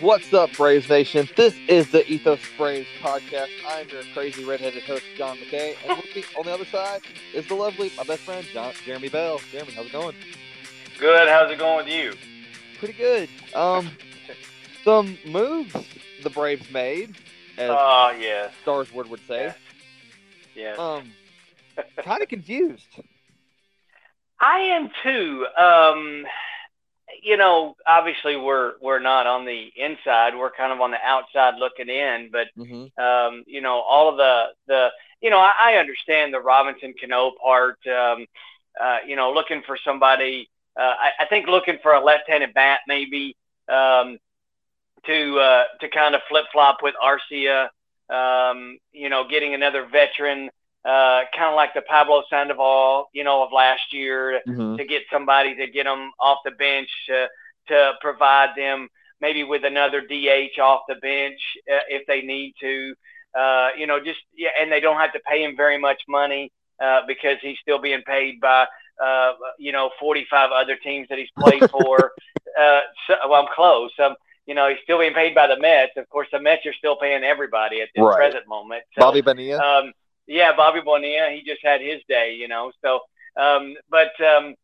What's up, Braves Nation? This is the Ethos Braves podcast. I'm your crazy redheaded host, John McKay, and with me on the other side is the lovely, my best friend, John, Jeremy Bell. Jeremy, how's it going? Good. How's it going with you? Pretty good. Um, some moves the Braves made, as Oh. Stars Word would say. Yes. Um, kind of confused. I am too. Um, you know, obviously we're we're not on the inside. We're kind of on the outside looking in. But Mm-hmm. um, you know, all of the the you know, I, I understand the Robinson Cano part. Um, uh, you know, looking for somebody. Uh, I, I think looking for a left-handed bat maybe um, to uh, to kind of flip flop with Arcia. Um, you know, getting another veteran, uh, kind of like the Pablo Sandoval, you know, of last year Mm-hmm. to get somebody to get them off the bench uh, to provide them maybe with another DH off the bench uh, if they need to. Uh, you know, just yeah, and they don't have to pay him very much money uh, because he's still being paid by uh, you know 45 other teams that he's played for. uh, so, well, I'm close. Um, you know, he's still being paid by the Mets. Of course, the Mets are still paying everybody at this Right. present moment. So, Bobby Bonilla. um, yeah, Bobby Bonilla, he just had his day, you know. So, um, but um,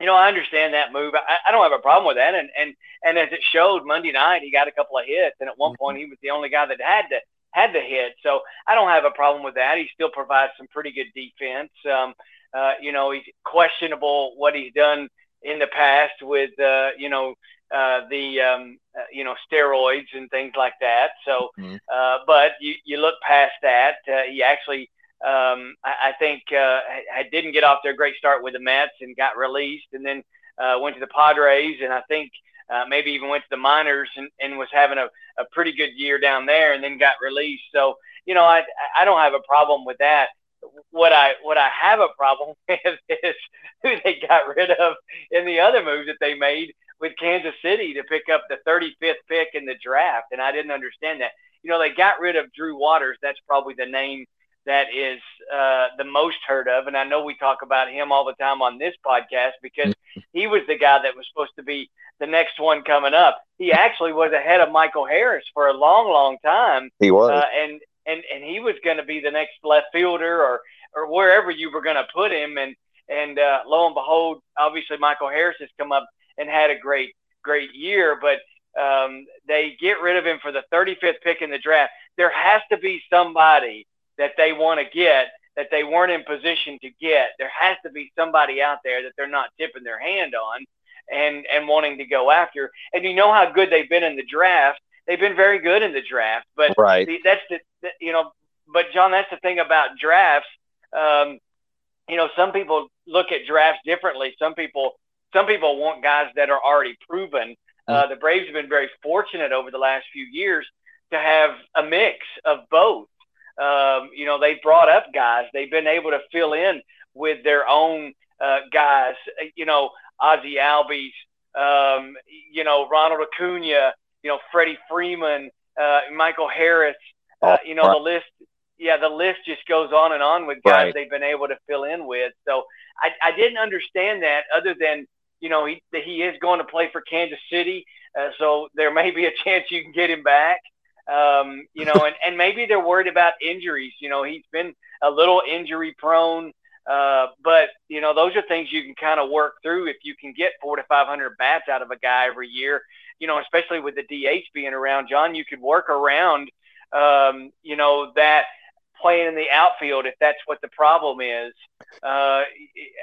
you know, I understand that move. I, I don't have a problem with that. And and and as it showed Monday night, he got a couple of hits, and at one point, he was the only guy that had to had the hit. So I don't have a problem with that. He still provides some pretty good defense. Um, uh, you know, he's questionable what he's done in the past with uh, you know uh, the um, uh, you know steroids and things like that. So, Mhm. uh, but you you look past that. Uh, he actually, um, I, I think, uh, had, didn't get off to a great start with the Mets and got released, and then uh, went to the Padres, and I think. Uh, maybe even went to the minors and, and was having a, a pretty good year down there and then got released. So, you know, I, I don't have a problem with that. What I what I have a problem with is who they got rid of in the other moves that they made with Kansas City to pick up the 35th pick in the draft, and I didn't understand that. You know, they got rid of Drew Waters. That's probably the name that is uh, the most heard of, and I know we talk about him all the time on this podcast because he was the guy that was supposed to be the next one coming up. He actually was ahead of Michael Harris for a long, long time, he was. uh, and and and he was going to be the next left fielder or or wherever you were going to put him. And and uh, lo and behold, obviously Michael Harris has come up and had a great great year, but um, they get rid of him for the 35th pick in the draft. There has to be somebody that they want to get that they weren't in position to get. There has to be somebody out there that they're not tipping their hand on and and wanting to go after. And you know how good they've been in the draft. They've been very good in the draft, but right. See, that's the, the you know, but John, that's the thing about drafts. Um, you know, some people look at drafts differently. Some people, some people want guys that are already proven. Uh, the Braves have been very fortunate over the last few years to have a mix of both. Um, you know, they've brought up guys. They've been able to fill in with their own uh, guys. You know, Ozzy Albies. Um, you know, Ronald Acuna. You know, Freddie Freeman. Uh, Michael Harris. Uh, you know, right. the list. Yeah, the list just goes on and on with guys Right. they've been able to fill in with. So I, I didn't understand that, other than you know he he is going to play for Kansas City, uh, so there may be a chance you can get him back. Um, you know, and, and maybe they're worried about injuries. You know, he's been a little injury prone, uh, but you know those are things you can kind of work through if you can get four to five hundred bats out of a guy every year. You know, especially with the DH being around, John, you could work around. Um, you know that playing in the outfield if that's what the problem is. Uh,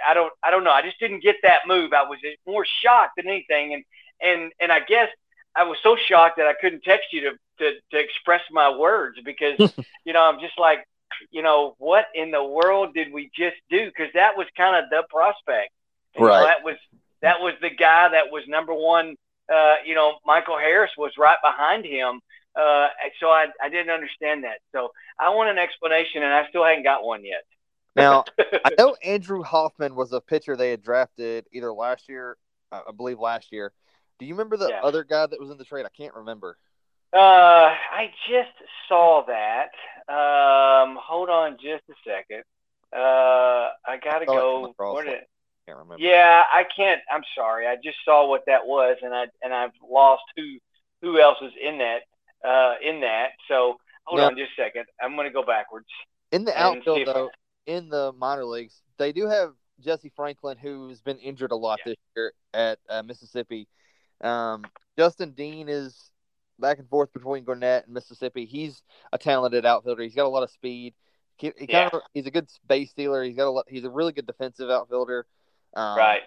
I don't I don't know. I just didn't get that move. I was more shocked than anything, and and and I guess I was so shocked that I couldn't text you to to, to express my words because you know I'm just like you know what in the world did we just do? Because that was kind of the prospect. You know, Right. that was that was the guy that was number one. Uh, you know, Michael Harris was right behind him. Uh, so I, I didn't understand that. So I want an explanation, and I still haven't got one yet. Now, I know Andrew Hoffman was a pitcher they had drafted either last year, I I believe last year. Do you remember the Yeah. other guy that was in the trade? I can't remember. Uh, I just saw that. Um, hold on just a second. Uh, I gotta come go. Where it. did, Can't remember. yeah, I can't. I'm sorry. I just saw what that was, and I and I've lost who who else is in that uh, in that. So hold Now- on just a second. I'm going to go backwards. In the outfield, if I- though, in the minor leagues, they do have Jesse Franklin, who's been injured a lot Yeah. this year at uh, Mississippi. Um, Justin Dean is back and forth between Gwinnett and Mississippi. He's a talented outfielder. He's got a lot of speed. He, he Yeah. kind of he's a good base stealer. He's got a lot, he's a really good defensive outfielder. Um, right.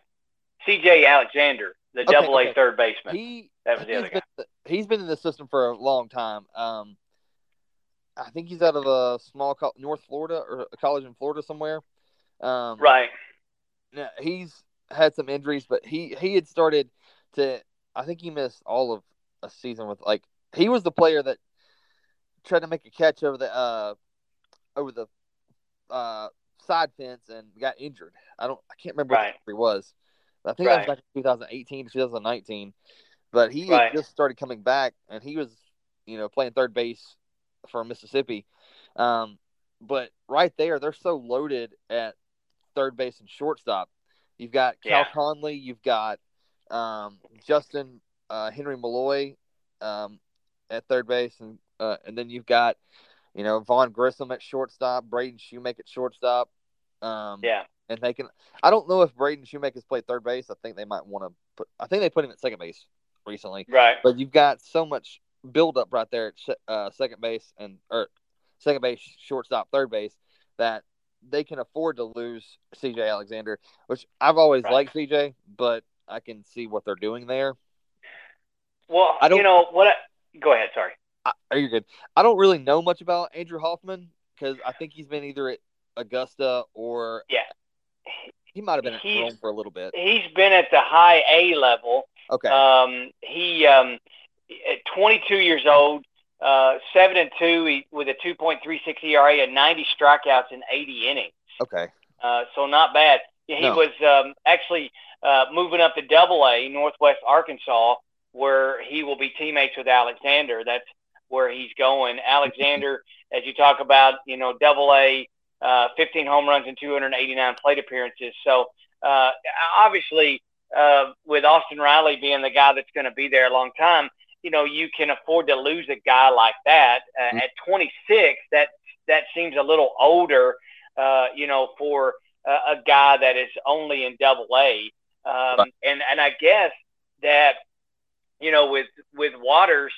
C.J. Alexander, the Okay, Double A okay. third baseman. He That was the other guy. been, he's been in the system for a long time. Um, I think he's out of a small co- North Florida or a college in Florida somewhere. Um, Right. now, he's had some injuries, but he he had started to. I think he missed all of a season with like he was the player that tried to make a catch over the uh over the uh side fence and got injured. I don't. I can't remember Right. what he was. I think that was in 2018 to 2019. But he Right. just started coming back, and he was you know playing third base for Mississippi. Um, but right there, they're so loaded at third base and shortstop. You've got Cal Yeah. Conley, you've got um, Justyn uh, Henry Malloy um, at third base, and uh, and then you've got you know Vaughn Grissom at shortstop, Braden Shewmake at shortstop. Um, Yeah. and they can. I don't know if Braden Shewmake has played third base. I think they might want to put. I think they put him at second base recently. Right. But you've got so much buildup right there at uh, second base and or second base, shortstop, third base that they can afford to lose CJ Alexander, which I've always Right. liked CJ, but I can see what they're doing there. Well, I don't- you know what? I, go ahead. Sorry. I, are you good? I don't really know much about Andrew Hoffman because I think he's been either at Augusta or Yeah. he might have been at Rome for a little bit. He's been at the high A level. Okay, Um, he um, at 22 years old, uh, seven and two, he, with a 2.36 ERA and 90 strikeouts in 80 innings. okay, Uh, so not bad. He No. was um, actually uh, moving up to Double A, Northwest Arkansas, where he will be teammates with Alexander. That's where he's going. Alexander, as you talk about, you know, Double A, uh, 15 home runs and 289 plate appearances. So uh, obviously, uh, with Austin Riley being the guy that's going to be there a long time, you know, you can afford to lose a guy like that uh, Mhm. at 26. That that seems a little older, uh, you know, for uh, a guy that is only in Double A. Um, And and I guess that you know with with Waters,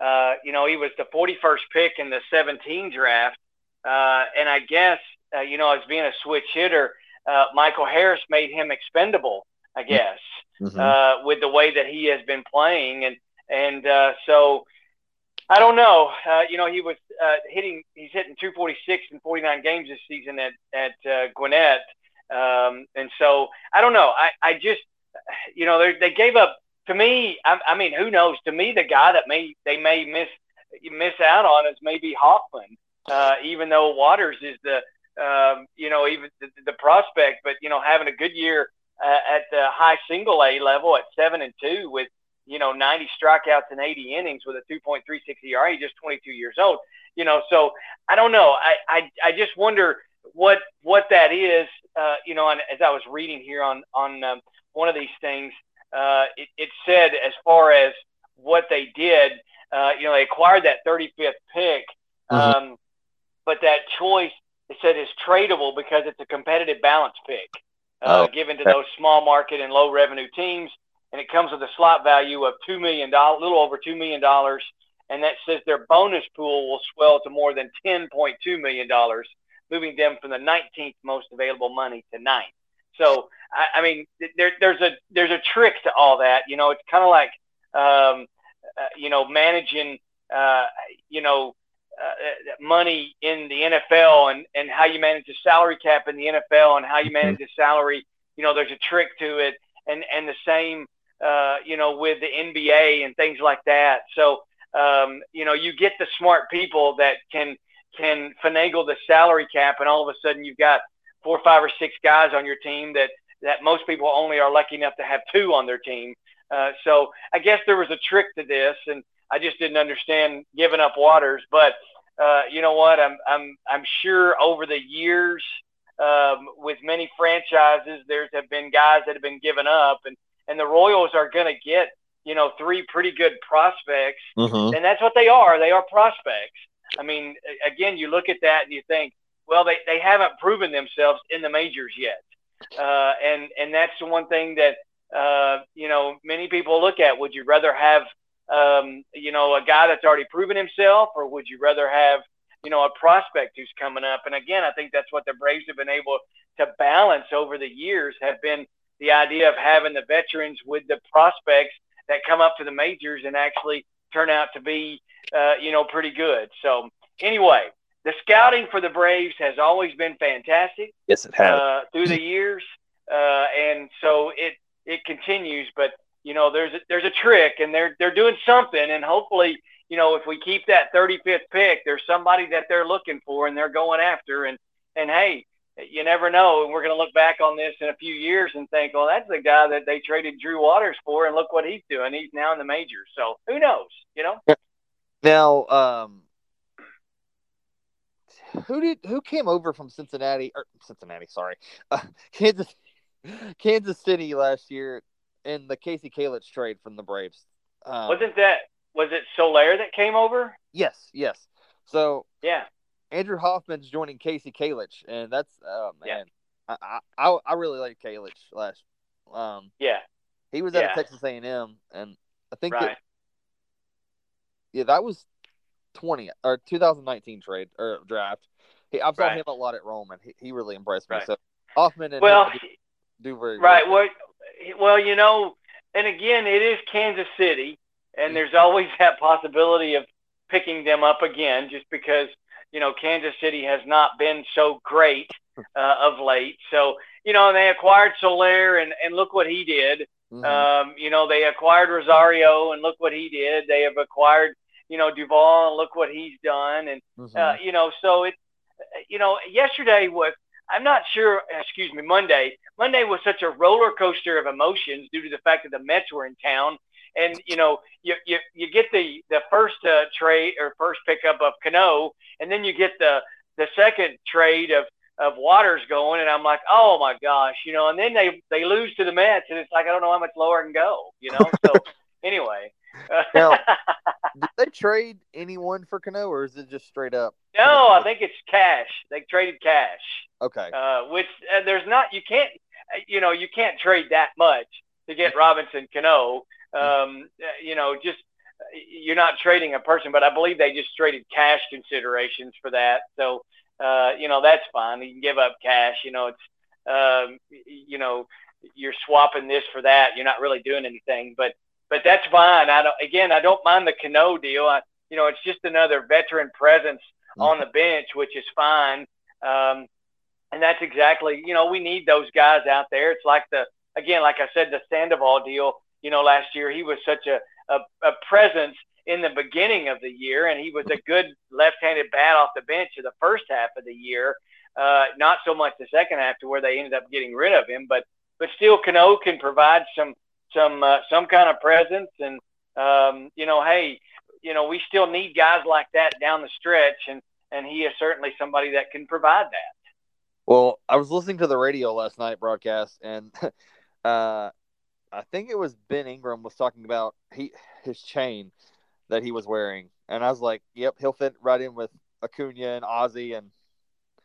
uh, you know, he was the 41st pick in the 17 draft, uh, and I guess uh, you know as being a switch hitter, uh, Michael Harris made him expendable. I guess Mhm. uh, with the way that he has been playing, and and uh, so I don't know. Uh, you know, he was uh, hitting. He's hitting 246 in 49 games this season at at uh, Gwinnett, um, and so I don't know. I I just you know they they gave up to me. I, I mean, who knows? To me, the guy that may they may miss miss out on is maybe Hoffman, uh, even though Waters is the um, you know even the, the prospect, but you know having a good year uh, at the high single A level at seven and two with you know 90 strikeouts and 80 innings with a 2.36 ERA, just 22 years old. You know, so I don't know. I I, I just wonder what what that is. Uh, you know, and as I was reading here on on um, one of these things, uh, it, it said as far as what they did, uh, you know, they acquired that 35th pick, Mhm. um, but that choice it said is tradable because it's a competitive balance pick uh, Oh, given to those small market and low revenue teams, and it comes with a slot value of two million dollars, a little over two million dollars, and that says their bonus pool will swell to more than 10.2 million dollars, moving them from the 19th most available money to ninth. So, I, I mean, there, there's a there's a trick to all that. You know, it's kind of like, um, uh, you know, managing, uh, you know, uh, money in the NFL and and how you manage the salary cap in the NFL and how you manage the salary. You know, there's a trick to it, and and the same, uh, you know, with the NBA and things like that. So, um, you know, you get the smart people that can can finagle the salary cap, and all of a sudden you've got four, five, or six guys on your team that that most people only are lucky enough to have two on their team. Uh, so I guess there was a trick to this, and I just didn't understand giving up waters. But uh, you know what? I'm I'm I'm sure over the years, um, with many franchises, there's have been guys that have been given up, and and the Royals are going to get you know, three pretty good prospects, Mm-hmm. and that's what they are. They are prospects. I mean, again, you look at that and you think, well, they, they haven't proven themselves in the majors yet, uh, and and that's the one thing that uh, you know many people look at. Would you rather have um, you know a guy that's already proven himself, or would you rather have you know a prospect who's coming up? And again, I think that's what the Braves have been able to balance over the years. Have been the idea of having the veterans with the prospects that come up to the majors and actually turn out to be, uh, you know, pretty good. So anyway, the scouting for the Braves has always been fantastic Yes, it has. uh, through the years, uh, and so it it continues. But you know, there's a, there's a trick, and they're they're doing something, and hopefully, you know, if we keep that 35th pick, there's somebody that they're looking for and they're going after, and and hey. You never know, and we're going to look back on this in a few years and think, "Well, that's the guy that they traded Drew Waters for, and look what he's doing. He's now in the majors." So who knows? You know? Now, um, who did who came over from Cincinnati or Cincinnati? Sorry, uh, Kansas Kansas City last year in the Kasey Kalich trade from the Braves. Um, Wasn't that was it Soler that came over? Yes, yes. So Yeah, Andrew Hoffman's joining Kasey Kalich, and that's oh Yeah. man, I, I I really like Kalich last. Um, yeah, he was at Yeah. Texas A and M, and I think right. that yeah, that was twenty or 2019 trade or draft. He I saw Right. him a lot at Roman. He, he really impressed me. Right. So Hoffman and Well, do, do very right. Well. Well, you know, and again, it is Kansas City, and there's always that possibility of picking them up again, just because you know Kansas City has not been so great uh, of late. So you know, and they acquired Soler, and and look what he did. Mhm. Um, you know, they acquired Rosario, and look what he did. They have acquired, you know, Duvall, and look what he's done. And Mhm. uh, you know, so it, you know, yesterday was. I'm not sure. Excuse me. Monday. Monday was such a roller coaster of emotions due to the fact that the Mets were in town, and you know, you you, you get the the first uh, trade or first pickup of Cano, and then you get the the second trade of of Waters going, and I'm like, oh my gosh, you know, and then they they lose to the Mets, and it's like I don't know how much lower it can go, you know. So anyway, Now- Did they trade anyone for Cano, or is it just straight up? no, I think it's cash. They traded cash, Okay. uh, which uh, there's not. You can't, uh, you know, you can't trade that much to get Robinson Cano. Um, uh, you know, just uh, you're not trading a person, but I believe they just traded cash considerations for that. So, uh, you know, that's fine. You can give up cash. You know, it's, um, you know, you're swapping this for that. You're not really doing anything, but but that's fine. I don't. Again, I don't mind the Cano deal. I, you know, it's just another veteran presence on the bench, which is fine. Um, and that's exactly, you know, we need those guys out there. It's like the, again, like I said, the Sandoval deal, you know, last year, he was such a, a, a presence in the beginning of the year, and he was a good left-handed bat off the bench in the first half of the year. Uh, not so much the second half to where they ended up getting rid of him, but but still, Cano can provide some some uh, some kind of presence, and um, you know, hey, you know, we still need guys like that down the stretch, and and he is certainly somebody that can provide that. Well, I was listening to the radio last night broadcast, and uh, I think it was Ben Ingram was talking about he his chain that he was wearing, and I was like, "Yep, he'll fit right in with Acuna and Ozzy and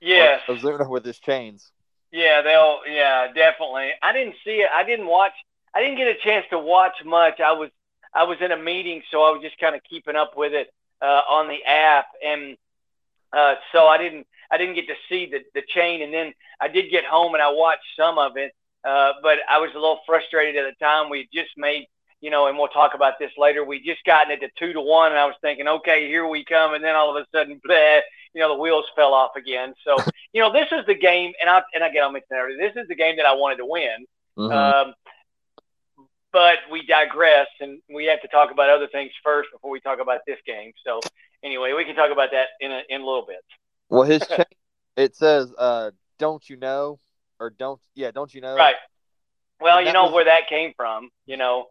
Yes, Ozuna with his chains." yeah, they'll, yeah, definitely. I didn't see it. I didn't watch. I didn't get a chance to watch much. I was I was in a meeting, so I was just kind of keeping up with it uh, on the app, and uh, so I didn't I didn't get to see the the chain. And then I did get home and I watched some of it, uh, but I was a little frustrated at the time. We just made you know, and we'll talk about this later. We just gotten it to two to one, and I was thinking, okay, here we come, and then all of a sudden, bleh, you know, the wheels fell off again. So, you know, this is the game, and I and again, I'll mention that earlier. This is the game that I wanted to win. Mhm. Um, but we digress, and we have to talk about other things first before we talk about this game. So, anyway, we can talk about that in a, in a little bit. well, his it says, uh, "Don't you know?" or "Don't yeah, don't you know?" Right. Well, And you know was- where that came from. You know,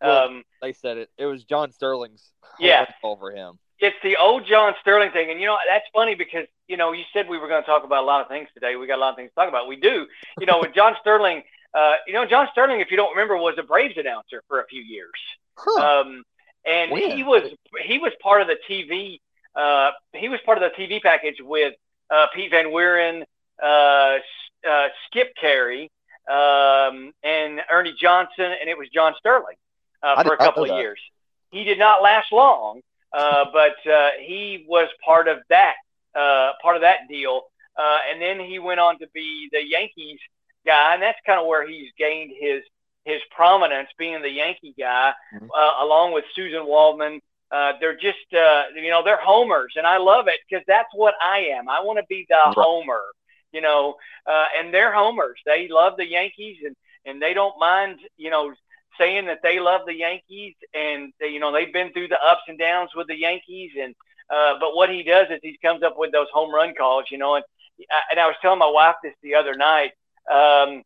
Well, um, they said it. It was John Sterling's Yeah. over him. it's the old John Sterling thing, and you know that's funny because you know you said we were going to talk about a lot of things today. We got a lot of things to talk about. We do. You know, with John Sterling, uh, you know, John Sterling, if you don't remember, was a Braves announcer for a few years. Huh. Um, and he was he was part of the TV. Uh, he was part of the TV package with uh, Pete Van Wieren, uh, uh, Skip Caray, um, and Ernie Johnson, and it was John Sterling uh, for did a couple of years. He did not last long, uh, but uh, he was part of that uh, part of that deal. Uh, and then he went on to be the Yankees guy, and that's kind of where he's gained his his prominence, being the Yankee guy, Mhm. uh, along with Suzyn Waldman. Uh, they're just, uh, you know, they're homers, and I love it because that's what I am. I want to be the Right. homer, you know, uh, and they're homers. They love the Yankees, and and they don't mind, you know, saying that they love the Yankees, and they, you know, they've been through the ups and downs with the Yankees, and uh, but what he does is he comes up with those home run calls, you know, and and I was telling my wife this the other night, um,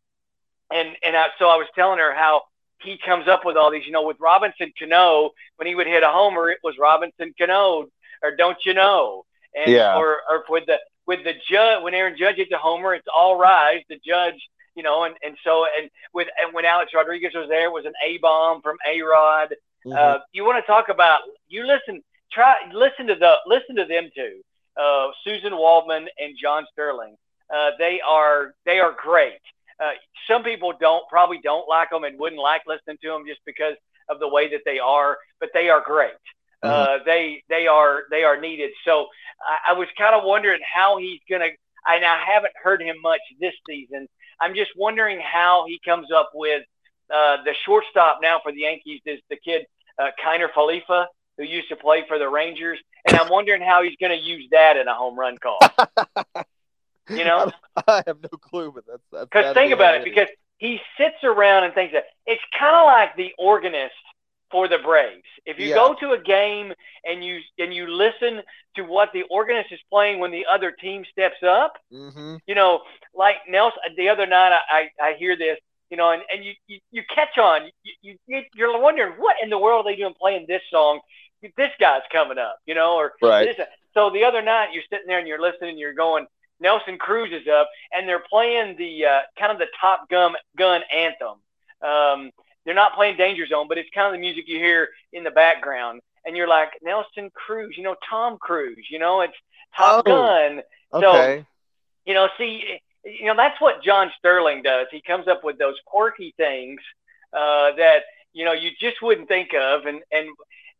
and and I, so I was telling her how he comes up with all these, you know, with Robinson Cano, when he would hit a homer, it was Robinson Cano, or don't you know? And Yeah. or or with the with the judge when Aaron Judge hits a homer, it's all rise. The judge, you know, and and so and with and when Alex Rodriguez was there, it was an A bomb from A Rod. Mhm. Uh, you want to talk about you listen try listen to the listen to them two uh, Suzyn Waldman and John Sterling they are they are great. Uh, some people don't probably don't like them and wouldn't like listening to them just because of the way that they are but they are great. Uh, they they are they are needed. So I, I was kind of wondering how he's gonna and I haven't heard him much this season. I'm just wondering how he comes up with uh, the shortstop now for the Yankees is the kid uh, Kiner Falefa, who used to play for the Rangers, and I'm wondering how he's going to use that in a home run call. You know, I have no clue, but that's that's. because think about it, because he sits around and thinks that it's kind of like the organist for the Braves. If you Yeah. go to a game and you and you listen to what the organist is playing when the other team steps up, Mhm. you know, like Nelson, the other night I, I, I hear this, you know, and, and you, you, you catch on. You, you, you're wondering what in the world are they doing playing this song? This guy's coming up, you know, or Right. this. So the other night you're sitting there and you're listening and you're going, Nelson Cruz is up and they're playing the uh, kind of the Top Gun, gun anthem. Um, they're not playing Danger Zone, but it's kind of the music you hear in the background. And you're like, Nelson Cruz, you know, Tom Cruise, you know, it's Top Oh. Gun. So- Okay. you know, see, you know, that's what John Sterling does. He comes up with those quirky things uh, that you know you just wouldn't think of, and and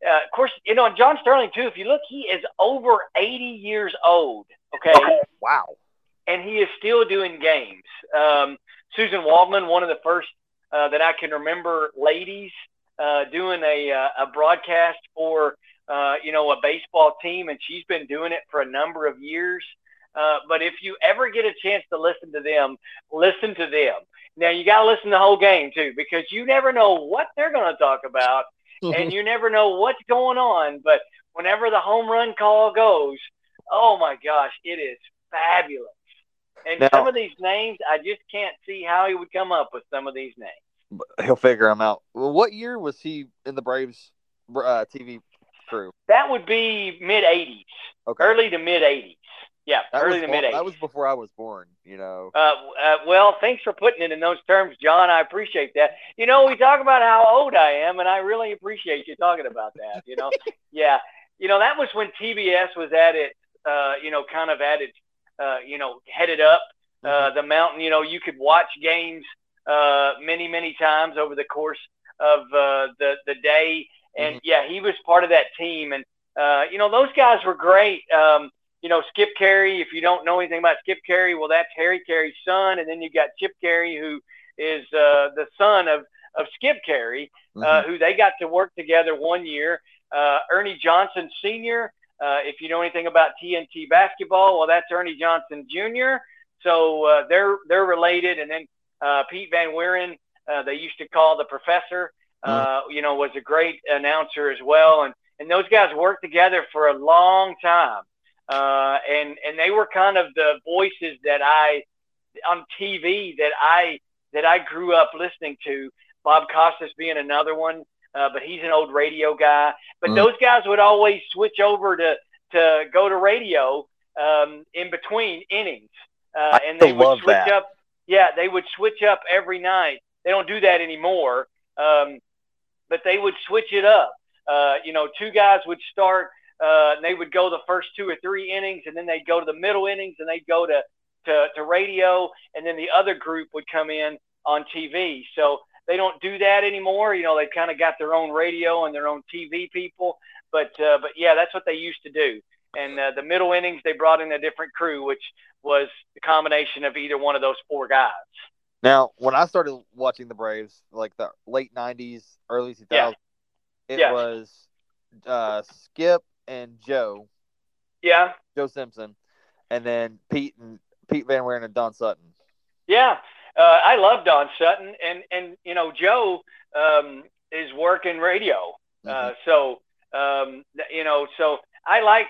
uh, of course, you know, John Sterling too. If you look, he is over eighty years old. Okay, wow. and he is still doing games. Um, Suzyn Waldman, one of the first uh, that I can remember, ladies uh, doing a uh, a broadcast for uh, you know a baseball team, and she's been doing it for a number of years. Uh, but if you ever get a chance to listen to them, listen to them. Now you got to listen to the whole game too, because you never know what they're going to talk about, and you never know what's going on. But whenever the home run call goes, oh my gosh, it is fabulous. And Now- some of these names, I just can't see how he would come up with some of these names. He'll figure them out. Well, what year was he in the Braves uh, TV crew? That would be mid '80s, Okay. early to mid '80s. Yeah, That early to mid '80s. That was before I was born. You know. Uh, uh, well, thanks for putting it in those terms, John. I appreciate that. You know, we talk about how old I am, and I really appreciate you talking about that. You know, yeah, you know that was when TBS was at it. Uh, you know, kind of at it. Uh, you know, headed up uh, the mountain. You know, you could watch games uh, many, many times over the course of uh, the the day. And yeah, he was part of that team, and uh, you know those guys were great. Um, you know, Skip Caray. If you don't know anything about Skip Caray, well, that's Harry Caray's son, and then you've got Chip Caray, who is uh, the son of of Skip Caray, uh, who they got to work together one year. Uh, Ernie Johnson Sr. Uh, if you know anything about TNT basketball, well, that's Ernie Johnson Jr. So uh, they're they're related, and then uh, Pete Van Wieren, uh, they used to call the professor. Uh, you know, was a great announcer as well, and and those guys worked together for a long time, uh, and and they were kind of the voices that I on TV that I that I grew up listening to. Bob Costas being another one, uh, but he's an old radio guy. But Mm. those guys would always switch over to to go to radio um, in between innings, uh, and they would love switch that. up. Yeah, they would switch up every night. they don't do that anymore. Um, but they would switch it up. Uh, you know, two guys would start. Uh, and they would go the first two or three innings, and then they'd go to the middle innings, and they'd go to, to, to radio, and then the other group would come in on TV. So they don't do that anymore. You know, they've kind of got their own radio and their own TV people. But uh, but yeah, that's what they used to do. And uh, the middle innings, they brought in a different crew, which was the combination of either one of those four guys. Now, when I started watching the Braves, like the late '90s, early 2000s, yeah. it yeah. was uh, Skip and Joe. Yeah. Joe Simpson, and then Pete and Pete Van Wieren and Don Sutton. Yeah, uh, I love Don Sutton, and and you know Joe um, is working radio, uh, mm-hmm. uh, so um, you know so I like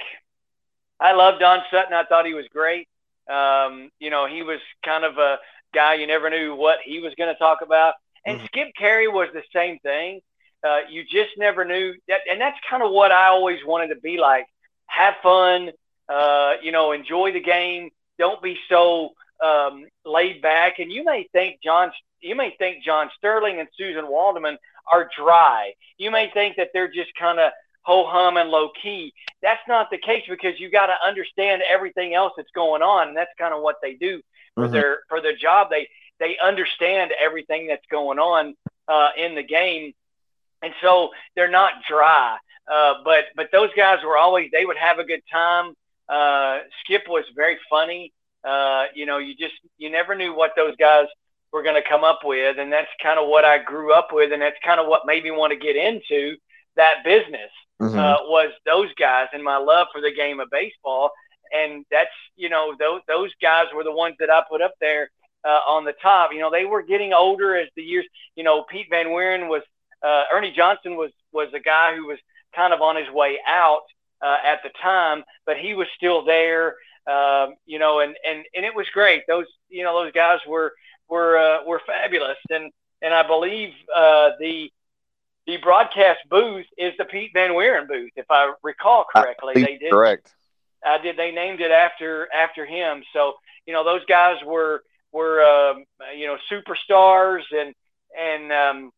I love Don Sutton. I thought he was great. Um, you know he was kind of a guy you never knew what he was going to talk about, and mm-hmm. Skip Caray was the same thing. Uh, you just never knew that, and that's kind of what I always wanted to be like. Have fun, uh, you know, enjoy the game. Don't be so um, laid back. And you may think John, you may think John Sterling and Suzyn Waldman are dry. You may think that they're just kind of ho hum and low key. That's not the case because you got to understand everything else that's going on, and that's kind of what they do for mm-hmm. their for their job. They they understand everything that's going on uh, in the game, and so they're not dry. Uh, but but those guys were always they would have a good time. Uh, Skip was very funny. Uh, you know, you just you never knew what those guys were going to come up with, and that's kind of what I grew up with, and that's kind of what made me want to get into that business. Mm-hmm. Uh, was those guys and my love for the game of baseball, and that's you know those those guys were the ones that I put up there uh, on the top. You know, they were getting older as the years. You know, Pete Van Wieren was uh, Ernie Johnson was was a guy who was kind of on his way out uh, at the time, but he was still there. Um, you know, and, and, and it was great. Those, you know, those guys were, were, uh, were fabulous. And, and I believe, uh, the, the broadcast booth is the Pete Van Wieren booth, if I recall correctly. they did correct. I did. They named it after after him. So you know those guys were were um, you know superstars and and um,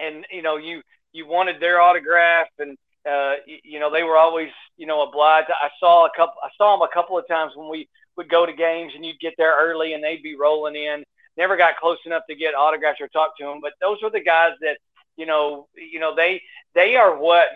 and you know you you wanted their autograph and uh, you know, they were always, you know, obliged. I saw a couple, I saw them a couple of times when we would go to games and you'd get there early and they'd be rolling in. Never got close enough to get autographs or talk to them, but those were the guys that, you know, you know, they, they are what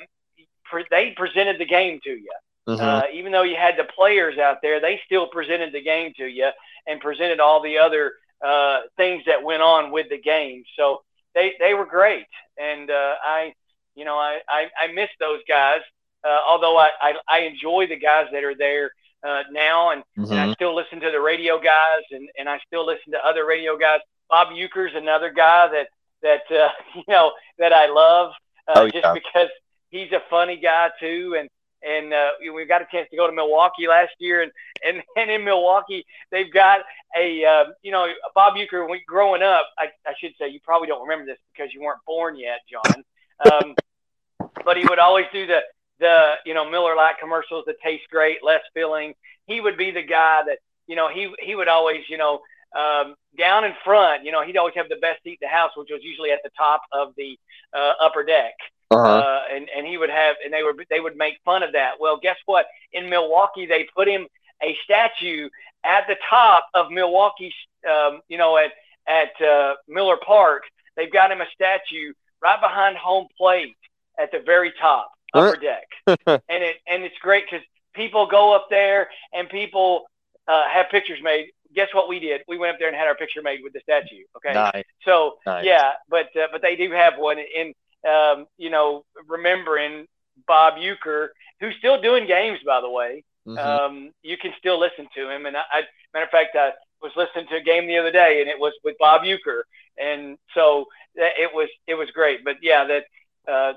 pre- they presented the game to you. Mm-hmm. Uh, even though you had the players out there, they still presented the game to you and presented all the other uh, things that went on with the game. So they, they were great. And uh, I, you know, I, I, I miss those guys. Uh, although I, I, I enjoy the guys that are there uh, now, and, mm-hmm. and I still listen to the radio guys, and, and I still listen to other radio guys. Bob Uecker's another guy that that uh, you know that I love uh, oh, yeah. just because he's a funny guy too, and and uh, we got a chance to go to Milwaukee last year, and and, and in Milwaukee they've got a uh, you know Bob Uecker. When growing up, I, I should say you probably don't remember this because you weren't born yet, John. Um, but he would always do the the you know Miller Lite commercials that taste great, less filling. He would be the guy that you know he he would always you know um, down in front. You know he'd always have the best seat in the house, which was usually at the top of the uh, upper deck. Uh-huh. Uh, and and he would have and they would they would make fun of that. Well, guess what? In Milwaukee, they put him a statue at the top of Milwaukee. Um, you know at at uh, Miller Park, they've got him a statue right behind home plate at the very top, upper deck, and it and it's great because people go up there and people uh, have pictures made. Guess what we did? We went up there and had our picture made with the statue. Okay, nice. so nice. yeah, but uh, but they do have one in um, you know remembering Bob Uecker, who's still doing games by the way. Mm-hmm. Um, you can still listen to him, and I, I matter of fact, I was listening to a game the other day, and it was with Bob Uecker, and so it was it was great. But yeah, that uh,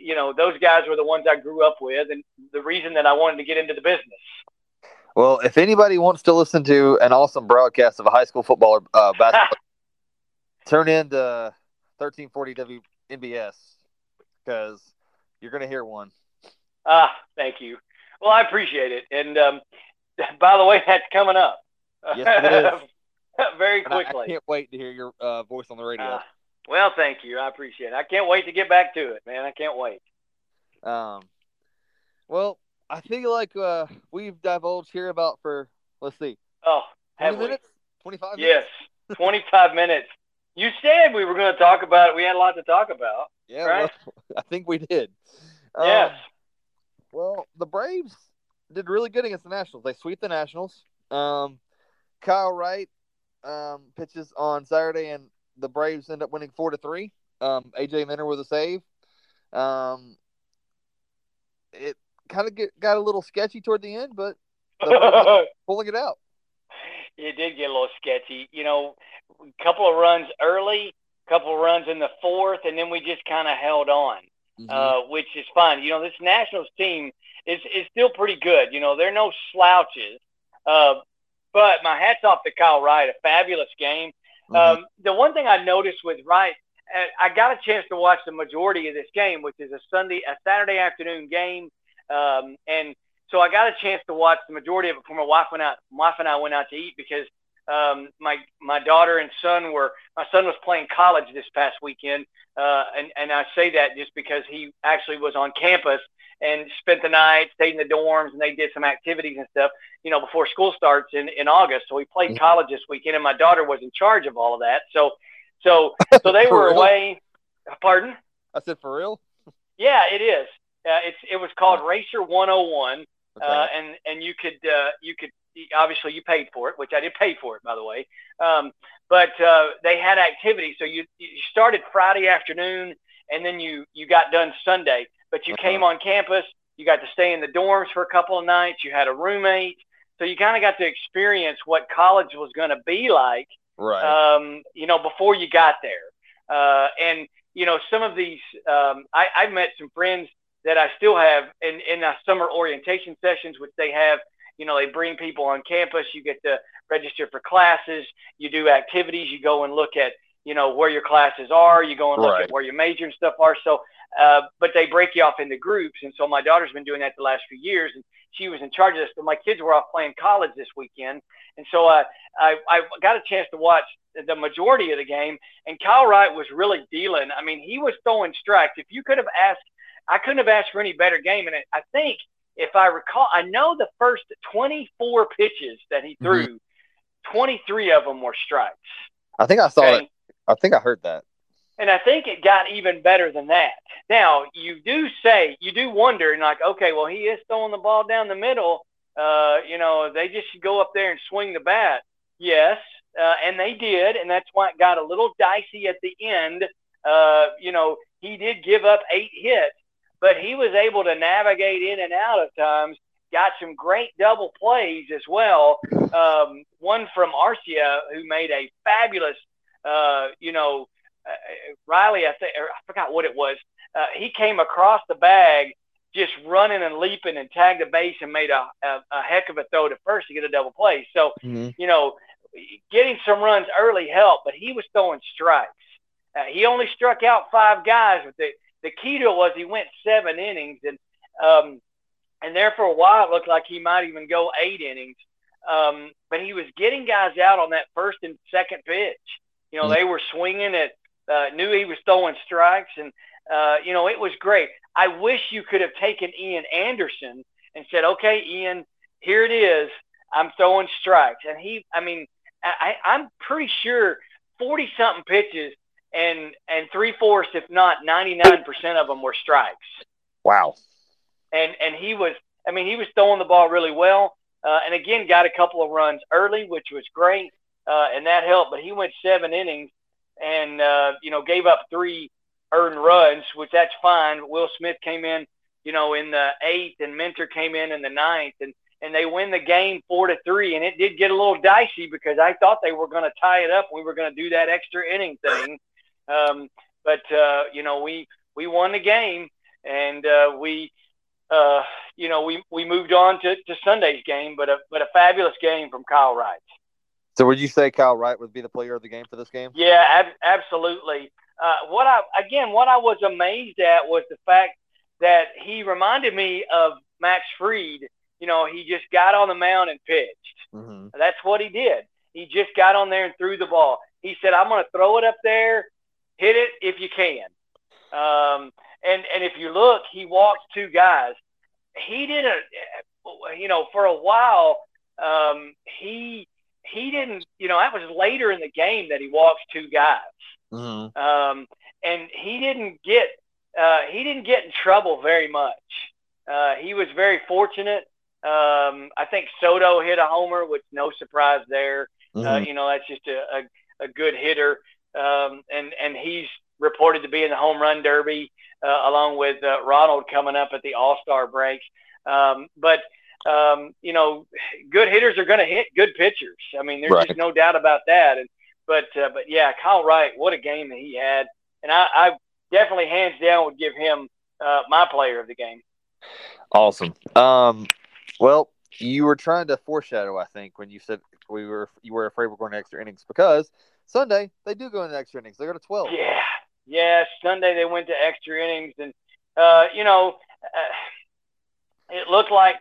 you know those guys were the ones I grew up with, and the reason that I wanted to get into the business. Well, if anybody wants to listen to an awesome broadcast of a high school football or uh, basketball, turn in to 1340 WNBS because you're going to hear one. Ah, thank you. Well, I appreciate it. And um, by the way, that's coming up. Yes, it is. Very quickly. I, I, can't wait to hear your uh, voice on the radio. Uh, Well, thank you. I appreciate it. I can't wait to get back to it, man. I can't wait. Um, well, I feel like uh, we've divulged here about for let's see, oh, 20 minutes, 25 Yes, 25 minutes. You said we were going to talk about it. We had a lot to talk about. Yeah, right? well, I think we did. Yes. Um, well, the Braves did really good against the Nationals. They sweep the Nationals. Um, Kyle Wright um, pitches on Saturday, and the Braves end up winning four to three. Um, AJ Minter with a save. Um, it kind of got a little sketchy toward the end, but the Braves ended up pulling it out. It did get a little sketchy. You know, a couple of runs early, a couple of runs in the fourth, and then we just kind of held on, Mhm. uh, which is fine. You know, this Nationals team is is still pretty good. You know, they're no slouches. Uh, but my hats off to Kyle Wright, a fabulous game. Mhm. Um, the one thing I noticed with Wright, uh, I got a chance to watch the majority of this game, which is a Sunday, a Saturday afternoon game, um, and so I got a chance to watch the majority of it before my wife went out. My wife and I went out to eat because um, my my daughter and son were. My son was playing college this past weekend, uh, and and I say that just because he actually was on campus and spent the night, stayed in the dorms, and they did some activities and stuff. You know, before school starts in in August. So he played Mhm. college this weekend, and my daughter was in charge of all of that. So so so they were real? away. Pardon? I said for real. Yeah, it is. Uh, it's it was called Racer 101, Okay. Uh, and and you could uh, you could obviously you paid for it, which I did pay for it by the way. Um, but uh, they had activities, so you you started Friday afternoon, and then you you got done Sunday. But you Uh-huh. came on campus, you got to stay in the dorms for a couple of nights. You had a roommate, so you kind of got to experience what college was going to be like right. um, you know, before you got there. Uh, and you know, some of these, um, I, I've met some friends that I still have in in uh, summer orientation sessions, which they have. You know, they bring people on campus. You get to register for classes. You do activities. You go and look at you know where your classes are. You go and look Right. at where your major and stuff are. So, uh, but they break you off into groups, and so my daughter's been doing that the last few years, and she was in charge of this. But my kids were off playing college this weekend, and so uh, I I got a chance to watch the majority of the game, and Kyle Wright was really dealing. I mean, he was throwing strikes. If you could have asked, I couldn't have asked for any better game. And I think, if I recall, I know the first 24 pitches that he threw, 23 of them were strikes. I think I saw Okay? it. I think I heard that. And I think it got even better than that. Now, you do say, you do wonder, and like, okay, well, he is throwing the ball down the middle. Uh, you know, they just should go up there and swing the bat. Yes, uh, and they did, and that's why it got a little dicey at the end. Uh, you know, he did give up eight hits, but he was able to navigate in and out of times. Got some great double plays as well. Um, one from Arcia, who made a fabulous, uh, you know, uh, Riley, I think, I forgot what it was. Uh, he came across the bag, just running and leaping, and tagged the base and made a, a, a heck of a throw to first to get a double play. So, you know, getting some runs early helped, but he was throwing strikes. Uh, he only struck out five guys, with the the key to it was he went seven innings, and um, and there for a while it looked like he might even go eight innings. Um, but he was getting guys out on that first and second pitch. You know, Mhm. they were swinging at, uh, knew he was throwing strikes, and uh, you know it was great. I wish you could have taken Ian Anderson and said, "Okay, Ian, here it is. I'm throwing strikes." And he, I mean, I, I'm pretty sure forty something pitches and and three fourths, if not ninety nine percent of them were strikes. Wow. And and he was, I mean, he was throwing the ball really well. Uh, and again, got a couple of runs early, which was great, uh, and that helped. But he went seven innings, and uh, you know gave up three earned runs, which that's fine. Will Smith came in, you know, in the eighth, and Minter came in in the ninth, and and they win the game four to three. And it did get a little dicey because I thought they were going to tie it up. We were going to do that extra inning thing, um, but uh, you know we we won the game, and uh, we. Uh, you know, we, we moved on to, to Sunday's game, but a but a fabulous game from Kyle Wright. So would you say Kyle Wright would be the player of the game for this game? Yeah, ab- absolutely. Uh, what I again, what I was amazed at was the fact that he reminded me of Max Fried. You know, he just got on the mound and pitched. Mm-hmm. That's what he did. He just got on there and threw the ball. He said, "I'm going to throw it up there, hit it if you can. Um, and and if you look, he walked two guys. He didn't, you know, for a while. Um, he he didn't, you know, that was later in the game that he walks two guys. Mm-hmm. Um, and he didn't get uh, he didn't get in trouble very much. Uh, he was very fortunate. Um, I think Soto hit a homer, which no surprise there. Uh, mm-hmm. Uh, you know, that's just a, a, a good hitter. Um, and, and he's reported to be in the home run derby uh, along with uh, Ronald coming up at the All Star break. Um, but um, you know, good hitters are going to hit good pitchers. I mean, there's right. just no doubt about that. And but uh, but yeah, Kyle Wright, what a game that he had, and I, I definitely hands down would give him uh, my player of the game. Awesome. Um, well, you were trying to foreshadow, I think, when you said we were you were afraid we're going to extra innings because Sunday they do go into extra innings. They go to twelve. Yeah, yeah. Sunday they went to extra innings, and uh, you know, uh, it looked like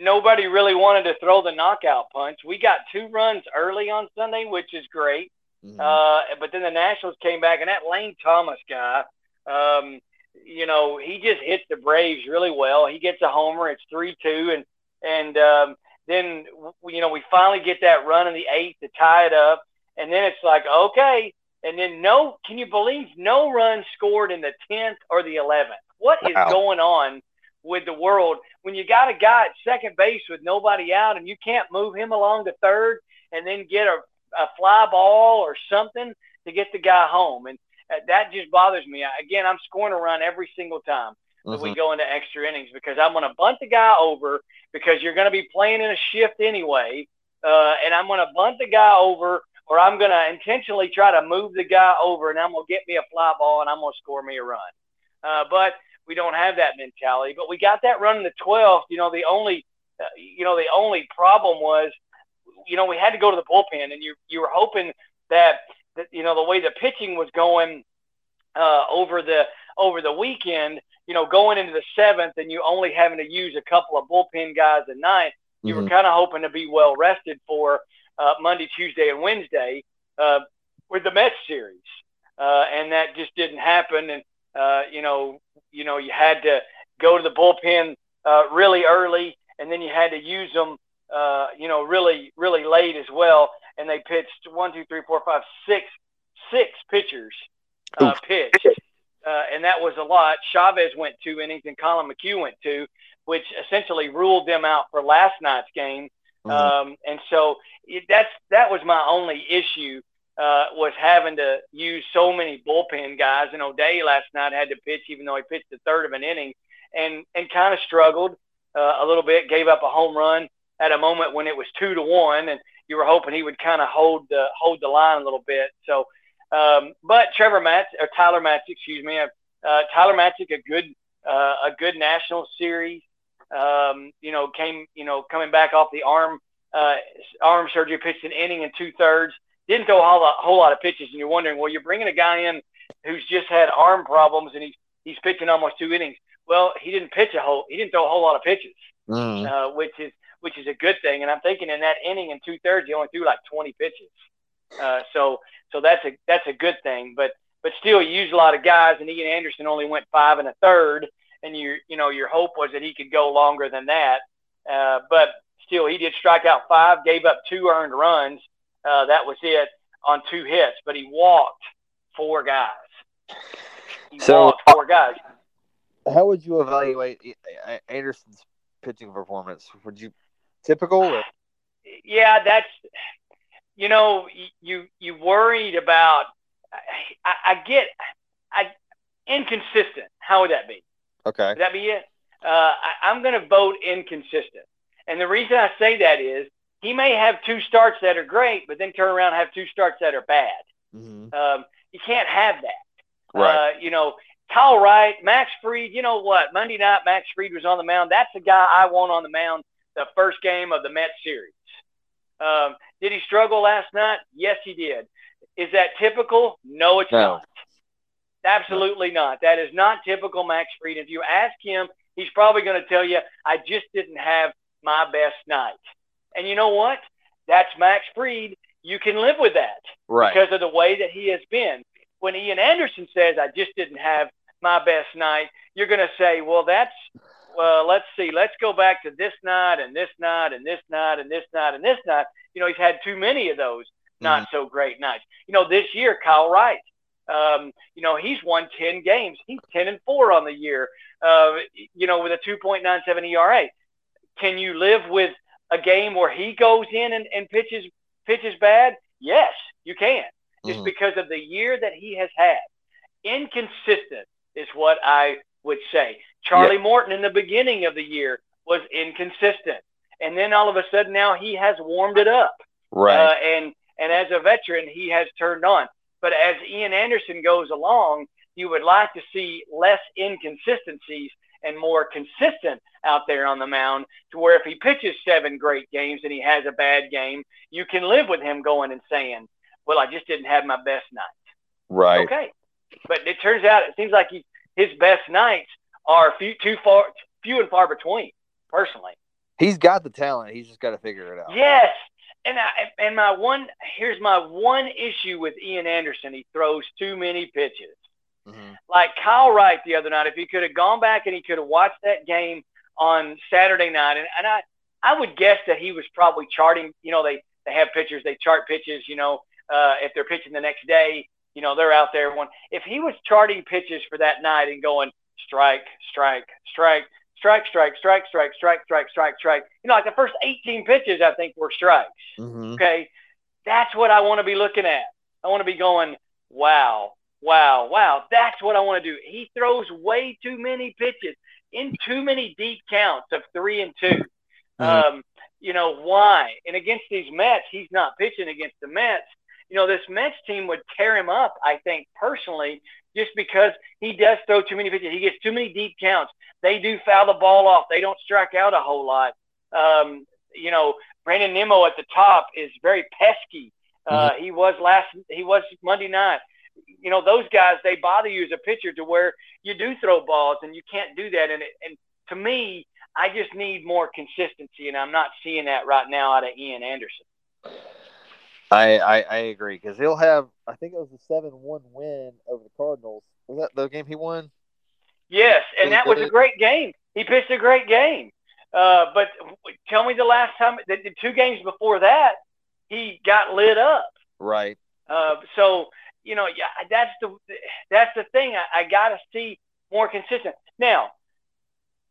nobody really wanted to throw the knockout punch. We got two runs early on Sunday, which is great. Mm-hmm. Uh, but then the Nationals came back, and that Lane Thomas guy, um, you know, he just hits the Braves really well. He gets a homer. It's three two, and and um, then you know we finally get that run in the eighth to tie it up, and then it's like okay, and then no, can you believe no runs scored in the tenth or the eleventh? What is wow. going on with the world when you got a guy at second base with nobody out and you can't move him along to third and then get a, a fly ball or something to get the guy home? And uh, that just bothers me. Again, I'm scoring a run every single time that mm-hmm. we go into extra innings because I'm going to bunt the guy over because you're going to be playing in a shift anyway. Uh, and I'm going to bunt the guy over or I'm going to intentionally try to move the guy over and I'm going to get me a fly ball and I'm going to score me a run. Uh, but we don't have that mentality. But we got that run in the 12th. You know, the only, uh, you know, the only problem was, you know, we had to go to the bullpen, and you you were hoping that, that you know the way the pitching was going uh, over the over the weekend, you know, going into the seventh, and you only having to use a couple of bullpen guys at night. You mm-hmm. were kind of hoping to be well rested for uh, Monday, Tuesday, and Wednesday uh, with the Mets series, uh, and that just didn't happen. And uh, you know, you know, you had to go to the bullpen uh, really early, and then you had to use them, uh, you know, really, really late as well. And they pitched one, two, three, four, five, six, six pitchers uh, pitched, uh, and that was a lot. Chavez went two innings, and Collin McHugh went two, which essentially ruled them out for last night's game. Mm-hmm. Um, and so it, that's that was my only issue uh, was having to use so many bullpen guys. And O'Day last night had to pitch, even though he pitched the third of an inning, and and kind of struggled uh, a little bit. Gave up a home run at a moment when it was two to one, and you were hoping he would kind of hold the hold the line a little bit. So, um, but Trevor Matz or Tyler Matzek, excuse me, uh, Tyler Matzek, a good uh, a good national series. Um, you know, came you know coming back off the arm uh, arm surgery, pitched an inning and two thirds didn't throw a whole lot, whole lot of pitches, and you're wondering, well, you're bringing a guy in who's just had arm problems and he's he's pitching almost two innings. Well, he didn't pitch a whole, he didn't throw a whole lot of pitches, mm. uh, which is which is a good thing. And I'm thinking in that inning and two thirds, he only threw like 20 pitches. Uh, so so that's a that's a good thing. But but still, you use a lot of guys, and Ian Anderson only went five and a third, and you you know your hope was that he could go longer than that. Uh, but still, he did strike out five, gave up two earned runs, uh, that was it on two hits, but he walked four guys. He so, walked four guys. How would you evaluate Anderson's pitching performance? Would you typical? Or? Yeah, that's you know you you worried about. I, I get I inconsistent. How would that be? Okay. Would that be it? Uh, I, I'm going to vote inconsistent, and the reason I say that is he may have two starts that are great, but then turn around and have two starts that are bad. Mm-hmm. Um, you can't have that. Right. Uh, you know, Kyle Wright, Max Fried, you know what? Monday night, Max Fried was on the mound. That's the guy I want on the mound the first game of the Mets series. Um, did he struggle last night? Yes, he did. Is that typical? No, it's no. not. Absolutely not. That is not typical Max Fried. If you ask him, he's probably going to tell you, I just didn't have my best night. And you know what? That's Max Fried. You can live with that right. because of the way that he has been. when Ian Anderson says, I just didn't have my best night, you're going to say, well, that's, well, let's see, let's go back to this night and this night and this night and this night and this night. You know, he's had too many of those not mm-hmm. so great nights. You know, this year, Kyle Wright, um, you know, he's won 10 games. He's 10 and 4 on the year, uh, you know, with a 2.97 ERA. Can you live with a game where he goes in and, and pitches pitches bad? Yes, you can. Just mm-hmm. because of the year that he has had. Inconsistent is what I would say. Charlie Morton in the beginning of the year was inconsistent. And then all of a sudden now he has warmed it up. Right. Uh, and and as a veteran, he has turned on. But as Ian Anderson goes along, you would like to see less inconsistencies and more consistent out there on the mound to where if he pitches seven great games and he has a bad game, you can live with him going and saying, well, I just didn't have my best night. Right. Okay. But it turns out it seems like he, his best nights are few, too far, few and far between, personally. He's got the talent. He's just got to figure it out. Yes. And I, and my one here's my one issue with Ian Anderson. He throws too many pitches. Mm-hmm. Like Kyle Wright the other night, if he could have gone back and he could have watched that game on Saturday night, and, and I I would guess that he was probably charting. You know, they they have pitchers, they chart pitches. You know, uh, if they're pitching the next day, you know, they're out there. One if he was charting pitches for that night and going strike, strike, strike, strike, strike, strike, strike, strike, strike, strike, strike. You know, like the first 18 pitches, I think were strikes. Mm-hmm. Okay, that's what I want to be looking at. I want to be going, wow, wow, wow. That's what I want to do. He throws way too many pitches in too many deep counts of three and 2 mm-hmm. Um, you know why? And against these Mets, he's not pitching against the Mets. You know, this Mets team would tear him up. I think personally, just because he does throw too many pitches. He gets too many deep counts. They do foul the ball off. They don't strike out a whole lot. Um, you know, Brandon Nimmo at the top is very pesky. Uh, mm-hmm. He was last. He was Monday night. You know, those guys they bother you as a pitcher to where you do throw balls and you can't do that. And it, and to me, I just need more consistency, and I'm not seeing that right now out of Ian Anderson. I, I, I agree because he'll have I think it was a seven one win over the Cardinals. Was that the game he won? Yes, and that was a great game. He pitched a great game. Uh, but tell me the last time the, the two games before that he got lit up. Right. Uh, so you know, yeah, that's the that's the thing. I, I got to see more consistent. Now,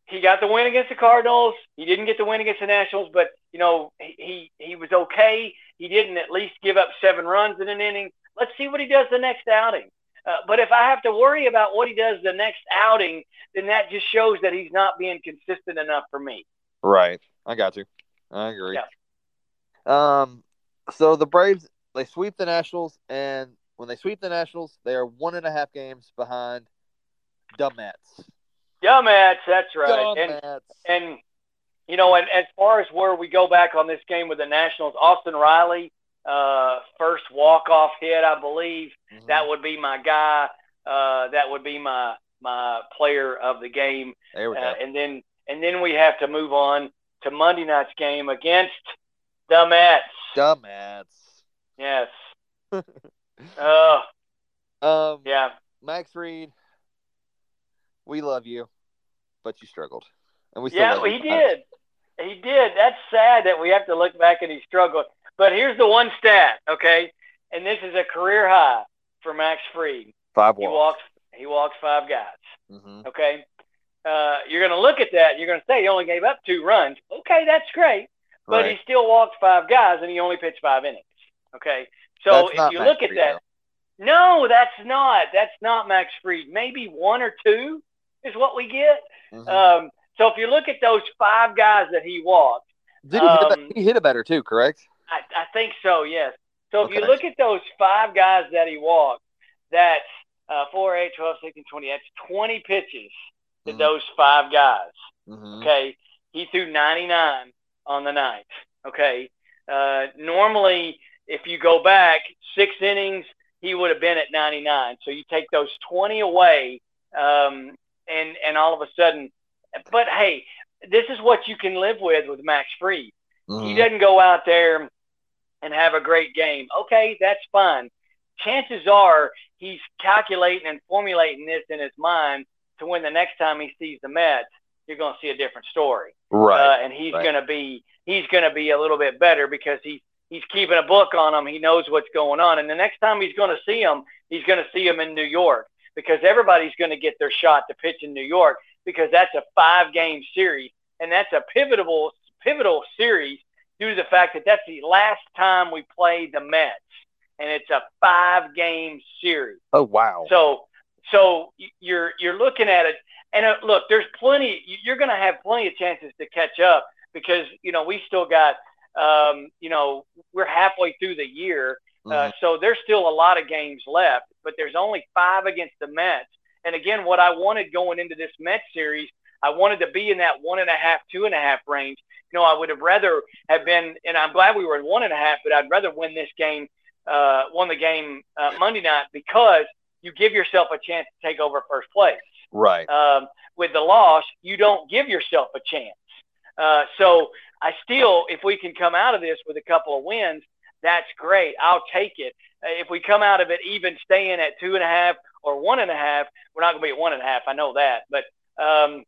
he got the win against the Cardinals. He didn't get the win against the Nationals, but you know he he was okay. He didn't at least give up seven runs in an inning. Let's see what he does the next outing. Uh, but if I have to worry about what he does the next outing, then that just shows that he's not being consistent enough for me. Right. I got you. I agree. Yeah. Um. So the Braves they sweep the Nationals, and when they sweep the Nationals, they are one and a half games behind the Mets. Yeah, Mets, that's right. and, and you know, and as far as where we go back on this game with the Nationals, Austin Riley, uh, first walk off hit, I believe mm-hmm. that would be my guy. Uh, that would be my my player of the game. There we go. Uh, and then and then we have to move on to Monday night's game against the Mets. The Mets. Yes. uh, um. Yeah. Max Fried, we love you but you struggled. And we still yeah, well, he did. He did. That's sad that we have to look back and he struggled. But here's the one stat, okay? And this is a career high for Max Fried. Five walks. He walks. He walks five guys. Mm-hmm. Okay. Uh, you're going to look at that. You're going to say he only gave up two runs. Okay, that's great. But right. he still walked five guys and he only pitched five innings. Okay. So that's if you Max look Fried, at that, though. no, that's not. That's not Max Fried. Maybe one or two is what we get. Mm-hmm. Um, so if you look at those five guys that he walked, did he, um, hit, he hit it better too? Correct. I, I think so. Yes. So okay. if you look at those five guys that he walked, that's uh, 4, 8, 12, 16, 20. That's 20 pitches to mm-hmm. those five guys. Mm-hmm. Okay. He threw 99 on the night. Okay. Uh, normally, if you go back six innings, he would have been at 99. So you take those 20 away, um, and and all of a sudden, but hey, this is what you can live with with Max Fried. Mm-hmm. He doesn't go out there and have a great game. Okay, that's fine. Chances are he's calculating and formulating this in his mind to when the next time he sees the Mets, you're going to see a different story. Right. Uh, and he's right. going to be he's going to be a little bit better because he's he's keeping a book on them. He knows what's going on. And the next time he's going to see him, he's going to see him in New York because everybody's going to get their shot to pitch in New York because that's a five game series and that's a pivotal pivotal series due to the fact that that's the last time we played the Mets and it's a five game series. Oh wow. So so you're you're looking at it and uh, look, there's plenty you're going to have plenty of chances to catch up because you know we still got um, you know we're halfway through the year. Uh, Mhm. so there's still a lot of games left, but there's only five against the Mets. And again, what I wanted going into this Mets series, I wanted to be in that one and a half, two and a half range. You know, I would have rather have been, and I'm glad we were in one and a half, but I'd rather win this game, uh, won the game uh, Monday night because you give yourself a chance to take over first place. right. Um, with the loss, you don't give yourself a chance. Uh, so I still, if we can come out of this with a couple of wins, that's great. I'll take it. Uh, If we come out of it even staying at two and a half or one and a half, we're not going to be at one and a half. I know that. But um,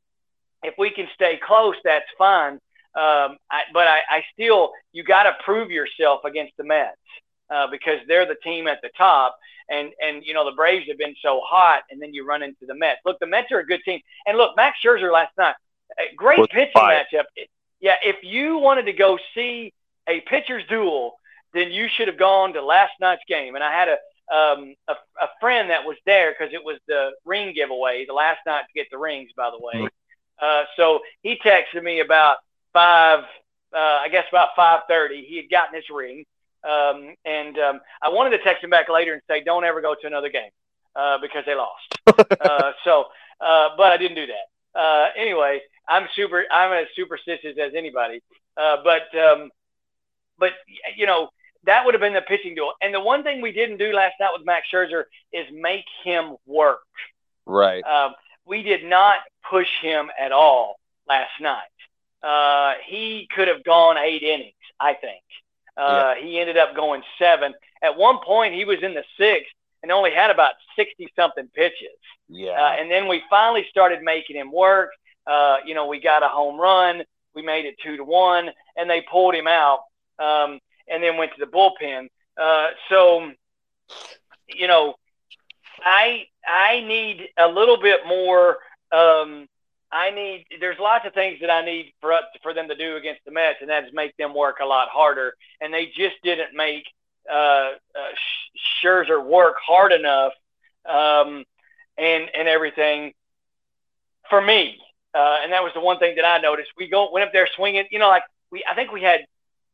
if we can stay close, that's fine. Um, I, but I, I still, you got to prove yourself against the Mets uh, because they're the team at the top. And, and, you know, the Braves have been so hot, and then you run into the Mets. Look, the Mets are a good team. And look, Max Scherzer last night, great pitching fire. matchup. Yeah, if you wanted to go see a pitcher's duel, then you should have gone to last night's game. And I had a um, a, a friend that was there because it was the ring giveaway, the last night to get the rings, by the way. Uh, so he texted me about five, uh, I guess about five thirty. He had gotten his ring, um, and um, I wanted to text him back later and say, "Don't ever go to another game uh, because they lost." uh, so, uh, but I didn't do that. Uh, anyway, I'm super. I'm as superstitious as anybody. Uh, but um, but you know that would have been the pitching duel. And the one thing we didn't do last night with Max Scherzer is make him work. Right. Um, we did not push him at all last night. Uh, he could have gone eight innings, I think. Uh, He ended up going seven. At one point, he was in the sixth and only had about 60 something pitches. Yeah. Uh, and then we finally started making him work. Uh, you know, we got a home run. We made it two to one, and they pulled him out, um, and then went to the bullpen. Uh, so, you know, I I need a little bit more. Um, I need. There's lots of things that I need for us, for them to do against the Mets, and that is make them work a lot harder. And they just didn't make uh, uh, Scherzer work hard enough, um, and and everything for me. Uh, and that was the one thing that I noticed. We go went up there swinging. You know, like we I think we had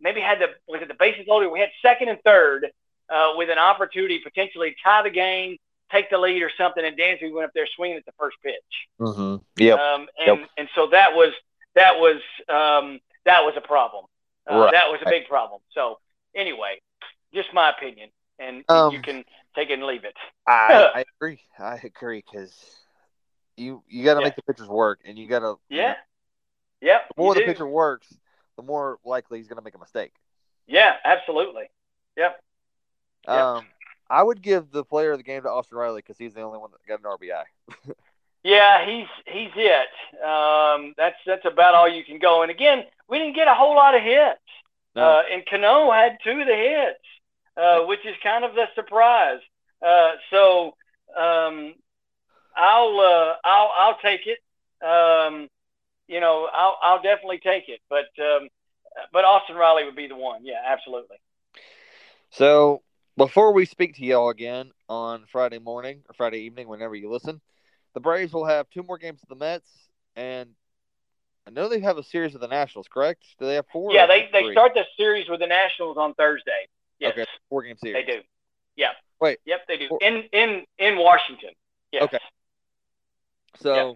maybe had the was it the bases loaded? We had second and third uh, with an opportunity potentially tie the game, take the lead or something. And Dansby went up there swinging at the first pitch. mm-hmm. Yep. Um, and Yep. and so that was that was um, that was a problem. Uh, Right. That was a big problem. So anyway, just my opinion, and Um, you can take it and leave it. I, I agree. I agree because you you got to Yeah. make the pitchers work, and you got to. Yeah. Yep. The more the do. pitcher works, the more likely he's going to make a mistake. Yeah, absolutely. Yep. Yep. Um, I would give the player of the game to Austin Riley because he's the only one that got an RBI. Yeah, he's he's it. Um, that's that's about all you can go. And again, we didn't get a whole lot of hits. No. Uh, and Cano had two of the hits, uh, which is kind of the surprise. Uh, so um, I'll uh, I'll I'll take it. Um, you know, I'll I'll definitely take it. But um, but Austin Riley would be the one. Yeah, absolutely. So before we speak to y'all again on Friday morning or Friday evening, whenever you listen, the Braves will have two more games with the Mets, and I know they have a series of the Nationals. Correct? Do they have four? Yeah, they they start the series with the Nationals on Thursday. Yes, Okay, four game series. they do. Yeah. Wait. Yep, they do. Four- In in in Washington. Yes. Okay. So Yeah.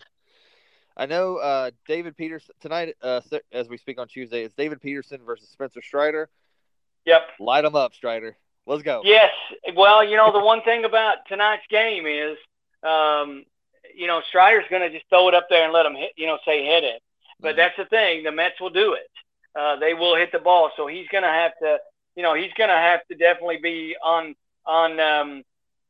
I know uh, David Peterson tonight, uh, as we speak on Tuesday, it's David Peterson versus Spencer Strider. Yep. Light them up, Strider. Let's go. Yes. Well, you know, the one thing about tonight's game is, um, you know, Strider's going to just throw it up there and let him hit, you know, say hit it. But Mhm. that's the thing. The Mets will do it. Uh, they will hit the ball. So he's going to have to, you know, he's going to have to definitely be on, on, um,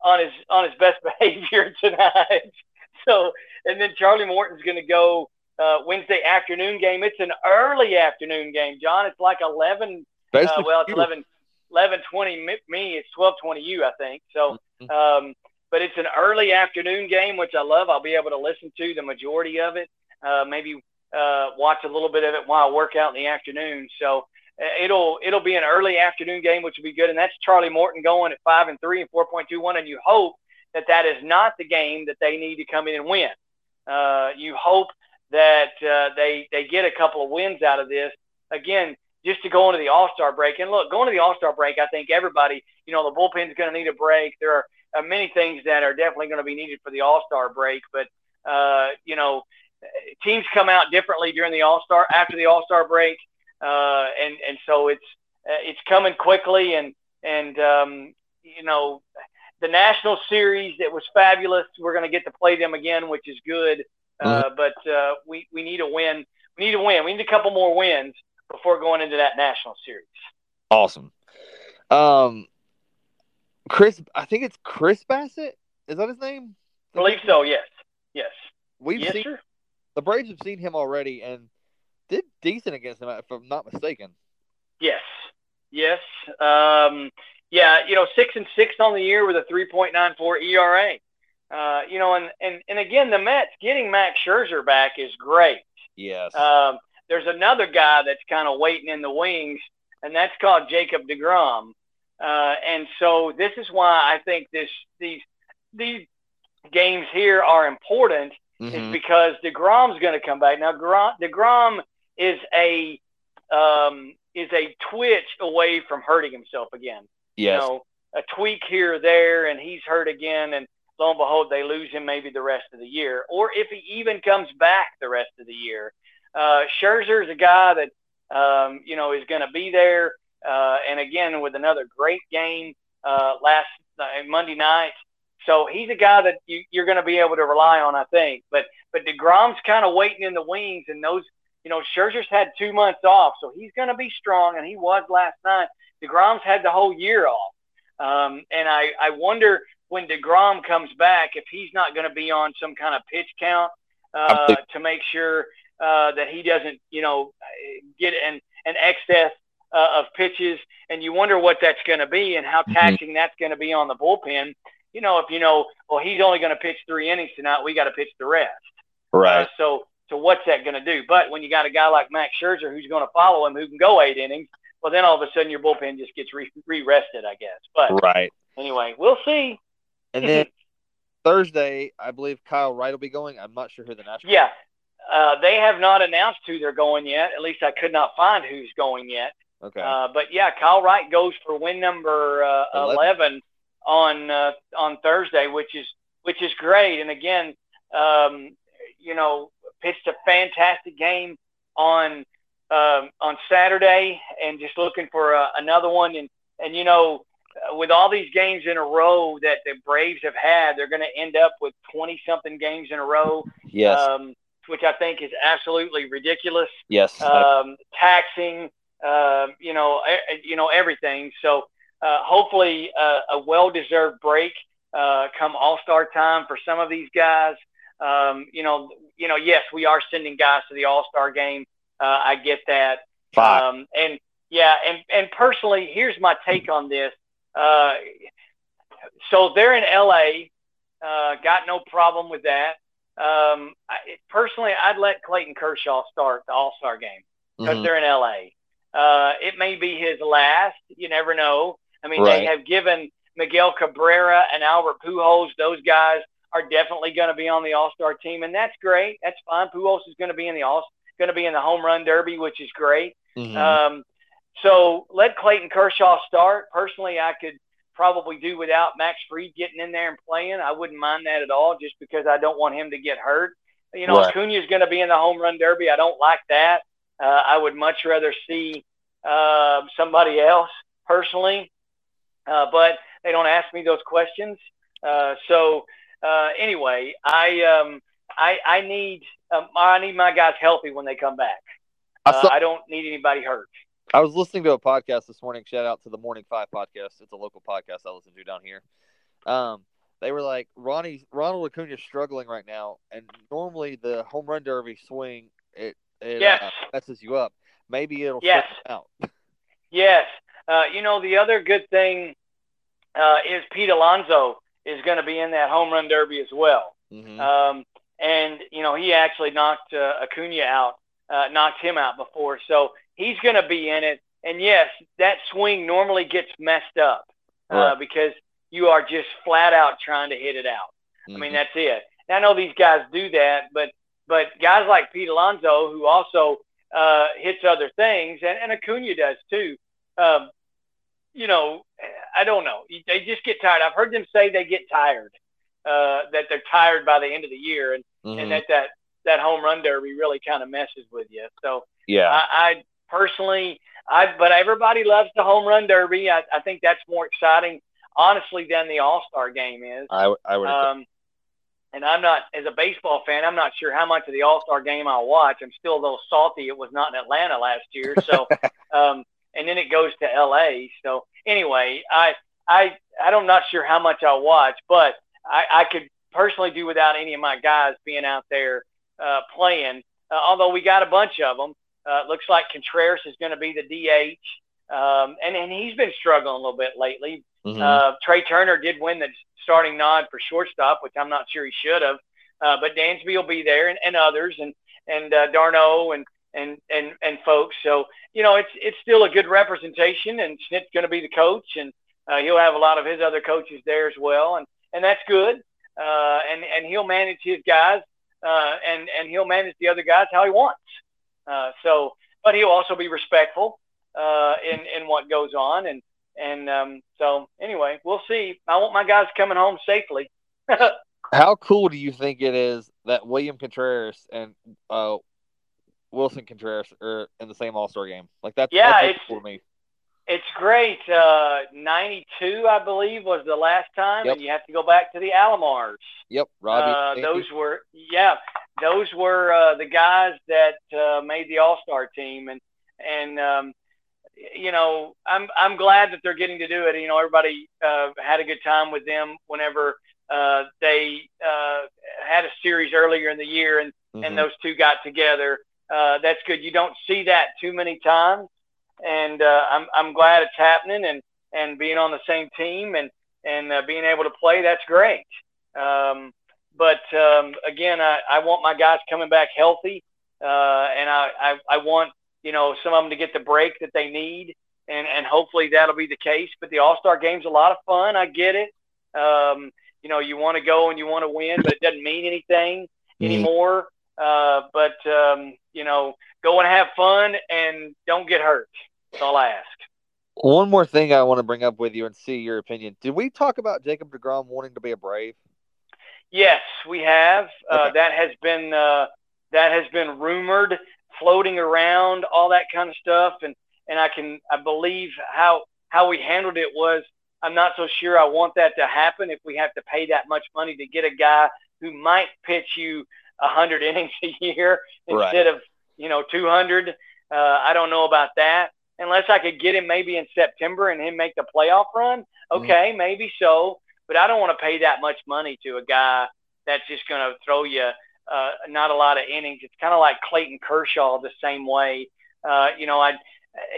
on his on his best behavior tonight. so, and then Charlie Morton's going to go uh, Wednesday afternoon game. It's an early afternoon game, John. It's like 11. Uh, well, it's 11, 11 20 me. It's 12 20 you, I think. So, mm-hmm. um, but it's an early afternoon game, which I love. I'll be able to listen to the majority of it. Uh, maybe uh, watch a little bit of it while I work out in the afternoon. So uh, it'll it'll be an early afternoon game, which will be good. And that's Charlie Morton going at five and three and four point two one. And you hope that that is not the game that they need to come in and win. Uh, you hope that uh, they they get a couple of wins out of this. Again, just to go into the All Star break. And look, going to the All Star break, I think everybody, you know, the bullpen's going to need a break. There are uh, many things that are definitely going to be needed for the All Star break, but uh, you know, teams come out differently during the All Star after the All Star break, uh, and and so it's uh, it's coming quickly, and and um, you know, the National Series it was fabulous. We're going to get to play them again, which is good. Uh, mm-hmm. But uh, we we need a win. We need a win. We need a couple more wins before going into that National Series. Awesome. Um, Chris, I think it's Chris Bassitt. Is that his name? I believe so. Yes. Yes. We've yes, seen sir. the Braves have seen him already and did decent against him, if I'm not mistaken. Yes. Yes. Um, yeah. You know, six and six on the year with a 3.94 ERA. Uh, you know, and, and and again, the Mets getting Max Scherzer back is great. Yes. Um, there's another guy that's kind of waiting in the wings, and that's called Jacob Degrom. Uh, and so this is why I think this these these games here are important mm-hmm. is because Degrom's going to come back. Now Degrom is a um, is a twitch away from hurting himself again. Yes. You know, a tweak here or there, and he's hurt again, and lo and behold, they lose him maybe the rest of the year, or if he even comes back the rest of the year. Uh, Scherzer is a guy that um, you know is going to be there. Uh, and again, with another great game uh, last uh, Monday night. So he's a guy that you, you're going to be able to rely on, I think. But but Degrom's kind of waiting in the wings, and those you know Scherzer's had two months off, so he's going to be strong, and he was last night. Degrom's had the whole year off, um, and I I wonder when Degrom comes back if he's not going to be on some kind of pitch count uh, to make sure uh, that he doesn't you know get an an excess uh, of pitches, and you wonder what that's going to be and how mm-hmm. taxing mm-hmm. that's going to be on the bullpen. You know, if you know, well, he's only going to pitch three innings tonight, we got to pitch the rest. Right. Uh, so, so what's that going to do? But when you got a guy like Max Scherzer who's going to follow him, who can go eight innings, well, then all of a sudden your bullpen just gets re- rested, I guess. But right. Anyway, we'll see. And then Thursday, I believe Kyle Wright will be going. I'm not sure who the national. Yeah, uh, they have not announced who they're going yet. At least I could not find who's going yet. Okay. Uh, but yeah, Kyle Wright goes for win number uh, 11. 11 on uh, on Thursday, which is which is great. And again, um, you know, pitched a fantastic game on um, on Saturday, and just looking for uh, another one. And and you know, with all these games in a row that the Braves have had, they're going to end up with twenty something games in a row. Yes. Um, which I think is absolutely ridiculous. Yes. Um, taxing uh, you know, you know everything. So uh, hopefully uh, a well-deserved break uh, come All-Star time for some of these guys. Um, you know, you know, yes, we are sending guys to the All-Star game. Uh, I get that. Um, and yeah, and and personally, here's my take on this. Uh, so they're in LA. Uh, got no problem with that. Um, I, personally, I'd let Clayton Kershaw start the All Star game because mm-hmm. they're in LA. Uh, it may be his last. You never know. I mean, right. they have given Miguel Cabrera and Albert Pujols. Those guys are definitely going to be on the All Star team, and that's great. That's fine. Pujols is going to be in the All going to be in the home run derby, which is great. Mm-hmm. Um, so let Clayton Kershaw start. Personally, I could probably do without Max Fried getting in there and playing. I wouldn't mind that at all, just because I don't want him to get hurt. You know, right. Acuna is going to be in the home run derby. I don't like that. Uh, I would much rather see uh, somebody else personally, uh, but they don't ask me those questions. Uh, so uh, anyway, I um, I, I need um, I need my guys healthy when they come back. I, uh, saw, I don't need anybody hurt. I was listening to a podcast this morning. Shout out to the Morning Five podcast. It's a local podcast I listen to down here. Um, they were like Ronnie Ronald Acuna is struggling right now, and normally the home run derby swing it it Yes. uh, messes you up. Maybe it'll Yes. out. Yes. Uh, you know, the other good thing uh, is Pete Alonso is going to be in that home run derby as well. Mhm. Um, and, you know, he actually knocked uh, Acuna out, uh, knocked him out before. So he's going to be in it. And yes, that swing normally gets messed up uh, Right. because you are just flat out trying to hit it out. I mean, Mhm. that's it. And I know these guys do that, but but guys like Pete Alonso, who also uh, hits other things, and, and Acuna does too. Um, you know, I don't know. They just get tired. I've heard them say they get tired, uh, that they're tired by the end of the year, and, Mhm. and that, that that home run derby really kind of messes with you. So yeah, I, I personally, I but everybody loves the home run derby. I, I think that's more exciting, honestly, than the All Star game is. I I would. Um, and I'm not, as a baseball fan, I'm not sure how much of the All Star game I'll watch. I'm still a little salty it was not in Atlanta last year. So, um, and then it goes to L.A. So anyway, I, I, I don't not sure how much I'll watch, but I, I could personally do without any of my guys being out there uh, playing. Uh, although we got a bunch of them. Uh, looks like Contreras is going to be the DH. Um, and, and he's been struggling a little bit lately. Mhm. Uh, Trea Turner did win the starting nod for shortstop, which I'm not sure he should have. Uh, but Dansby will be there, and, and others, and and uh, d'Arnaud, and and and and folks. So you know, it's it's still a good representation, and Snit's going to be the coach, and uh, he'll have a lot of his other coaches there as well, and and that's good. Uh, and and he'll manage his guys, uh, and and he'll manage the other guys how he wants. Uh, so, but he'll also be respectful uh, in in what goes on, and and um, so anyway, we'll see. I want my guys coming home safely. How cool do you think it is that William Contreras and uh, Willson Contreras are in the same All Star game? Like that's Yeah, that's it's- cool to me. It's great. Uh, 92, I believe, was the last time, Yep. and you have to go back to the Alomars. Yep, Robbie. Uh, those were, yeah, those were uh, the guys that uh, made the All Star team, and and um, you know, I'm I'm glad that they're getting to do it. You know, everybody uh, had a good time with them whenever uh, they uh, had a series earlier in the year, and Mhm. and those two got together. Uh, that's good. You don't see that too many times, and uh, I'm I'm glad it's happening, and and being on the same team and and uh, being able to play. That's great. Um, but um, again, I, I want my guys coming back healthy, uh, and I, I I want you know some of them to get the break that they need, and and hopefully that'll be the case. But the All Star game's a lot of fun. I get it. Um, you know, you want to go and you want to win, but it doesn't mean anything Mhm. anymore. Uh, but um, you know, go and have fun and don't get hurt. That's all I ask. One more thing I want to bring up with you and see your opinion. Did we talk about Jacob Degrom wanting to be a Brave? Yes, we have. Uh, that has been uh, that has been rumored, floating around, all that kind of stuff, and and I can I believe how how we handled it was. I'm not so sure I want that to happen if we have to pay that much money to get a guy who might pitch you a hundred innings a year Right. instead of you know 200. Uh, I don't know about that. Unless I could get him maybe in September and him make the playoff run, okay, maybe so. But I don't want to pay that much money to a guy that's just going to throw you uh, not a lot of innings. It's kind of like Clayton Kershaw the same way. Uh, you know, I,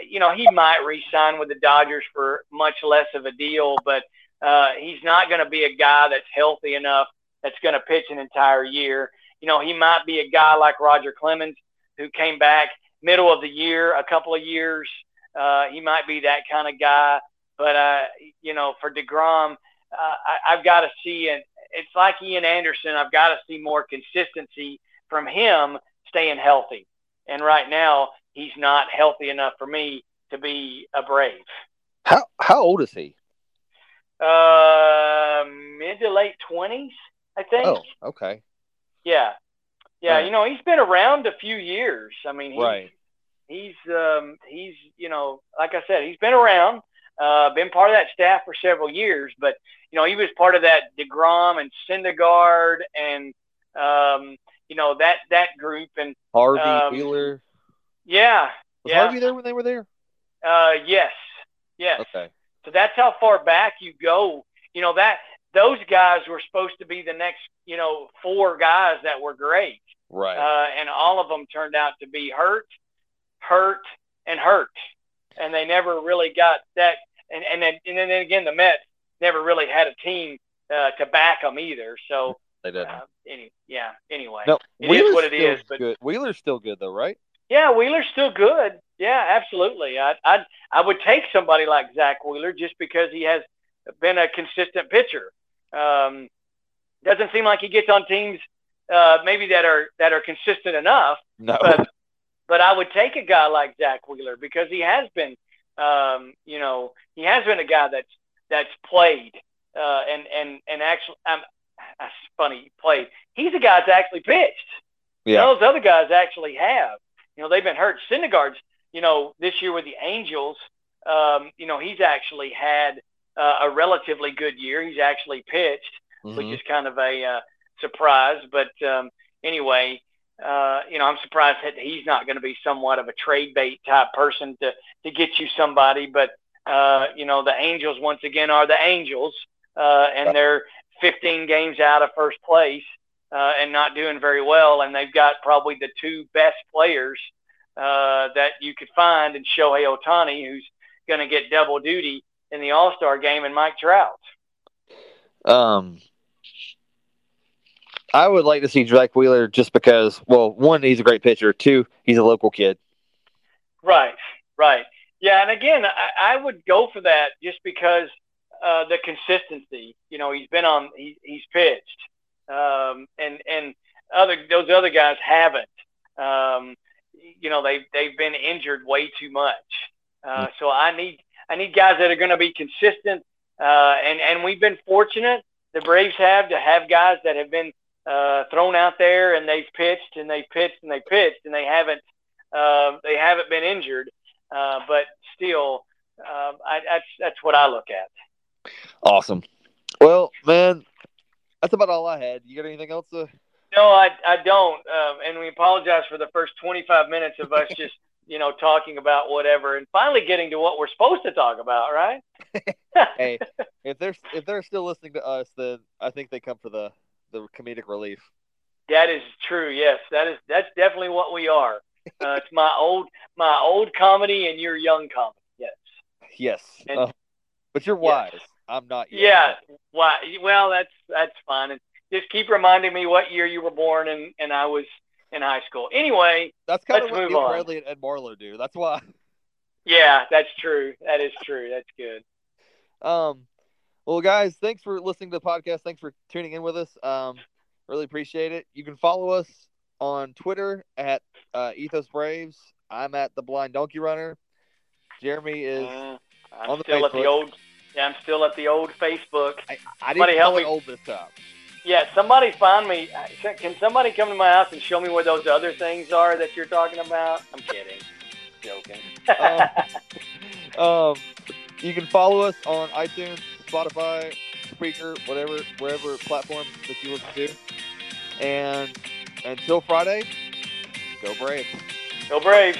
you know, he might re-sign with the Dodgers for much less of a deal, but uh, he's not going to be a guy that's healthy enough that's going to pitch an entire year. You know, he might be a guy like Roger Clemens who came back middle of the year, a couple of years. Uh, he might be that kind of guy, but uh, you know, for Degrom, uh, I, I've got to see and It's like Ian Anderson. I've got to see more consistency from him staying healthy. And right now, he's not healthy enough for me to be a Brave. How how old is he? Uh, mid to late twenties, I think. Oh, okay. Yeah, yeah. Right. You know, he's been around a few years. I mean, he's, Right. he's um he's you know like I said he's been around uh been part of that staff for several years but you know he was part of that Degrom and Syndergaard and um you know that that group and Harvey Um, Wheeler. yeah Was yeah Harvey there when they were there? uh yes yes Okay. so that's how far back you go you know that those guys were supposed to be the next, you know, four guys that were great. Right. Uh, and all of them turned out to be hurt, hurt, and hurt. And they never really got that. And, and, then, and then again, the Mets never really had a team uh, to back them either. So, they didn't. uh, any, yeah, anyway. no, it is Wheeler's what it still but- good. Wheeler's still good though, right? Yeah, Wheeler's still good. Yeah, absolutely. I I I would take somebody like Zack Wheeler just because he has been a consistent pitcher. Um, doesn't seem like he gets on teams uh, maybe that are that are consistent enough, No. but but I would take a guy like Zack Wheeler because he has been, um, you know, he has been a guy that's that's played uh, and and and actually, um, that's funny, played. He's a guy that's actually pitched. yeah. Those other guys actually have. You know, they've been hurt. Syndergaard's, you know, this year with the Angels, um, you know, he's actually had uh, a relatively good year. He's actually pitched, which Mhm. is kind of a uh, surprise. But um, anyway, uh, you know, I'm surprised that he's not going to be somewhat of a trade bait type person to to get you somebody. But uh, you know, the Angels once again are the Angels, uh, and they're 15 games out of first place uh, and not doing very well. And they've got probably the two best players uh, that you could find in Shohei Ohtani, who's going to get double duty in the All Star game, and Mike Trout. Um, I would like to see Zack Wheeler just because, well, one, he's a great pitcher. Two, he's a local kid. Right, right. Yeah, and again, I, I would go for that just because uh, the consistency. You know, he's been on, he, he's pitched, um, and and other those other guys haven't. Um, you know, they they've been injured way too much. Uh, so I need I need guys that are going to be consistent, uh, and and we've been fortunate. The Braves have to have guys that have been uh, thrown out there and they've pitched and they've pitched and they pitched and they haven't uh, they haven't been injured. Uh, but still, um, I, that's that's what I look at. Awesome. Well, man, that's about all I had. You got anything else to? No, I I don't, um, and we apologize for the first 25 minutes of us just you know talking about whatever, and finally getting to what we're supposed to talk about, right? Hey, if they're if they're still listening to us, then I think they come for the the comedic relief. That is true. Yes, that is that's definitely what we are. Uh, it's my old my old comedy and your young comedy. Yes. Yes, And- uh, but you're Yes. wise. I'm not. Yet. Yeah. Why? Well, that's that's fine. And just keep reminding me what year you were born and and I was in high school. Anyway, that's kind of what move Neil on. Bradley and Ed Marlowe do. That's why. yeah, that's true. That is true. That's good. Um, well, guys, thanks for listening to the podcast. Thanks for tuning in with us. Um, really appreciate it. You can follow us on Twitter at uh, Ethos Braves. I'm at the Blind Donkey Runner. Jeremy is. Uh, I'm on the still at the old. Yeah, I'm still at the old Facebook. I, I didn't help call it me. old this time. Yeah, somebody find me. Can somebody come to my house and show me where those other things are that you're talking about? I'm kidding. Joking. Um, you can follow us on iTunes, Spotify, Spreaker, whatever, wherever platform that you listen to. And until Friday, go Braves. Go Braves.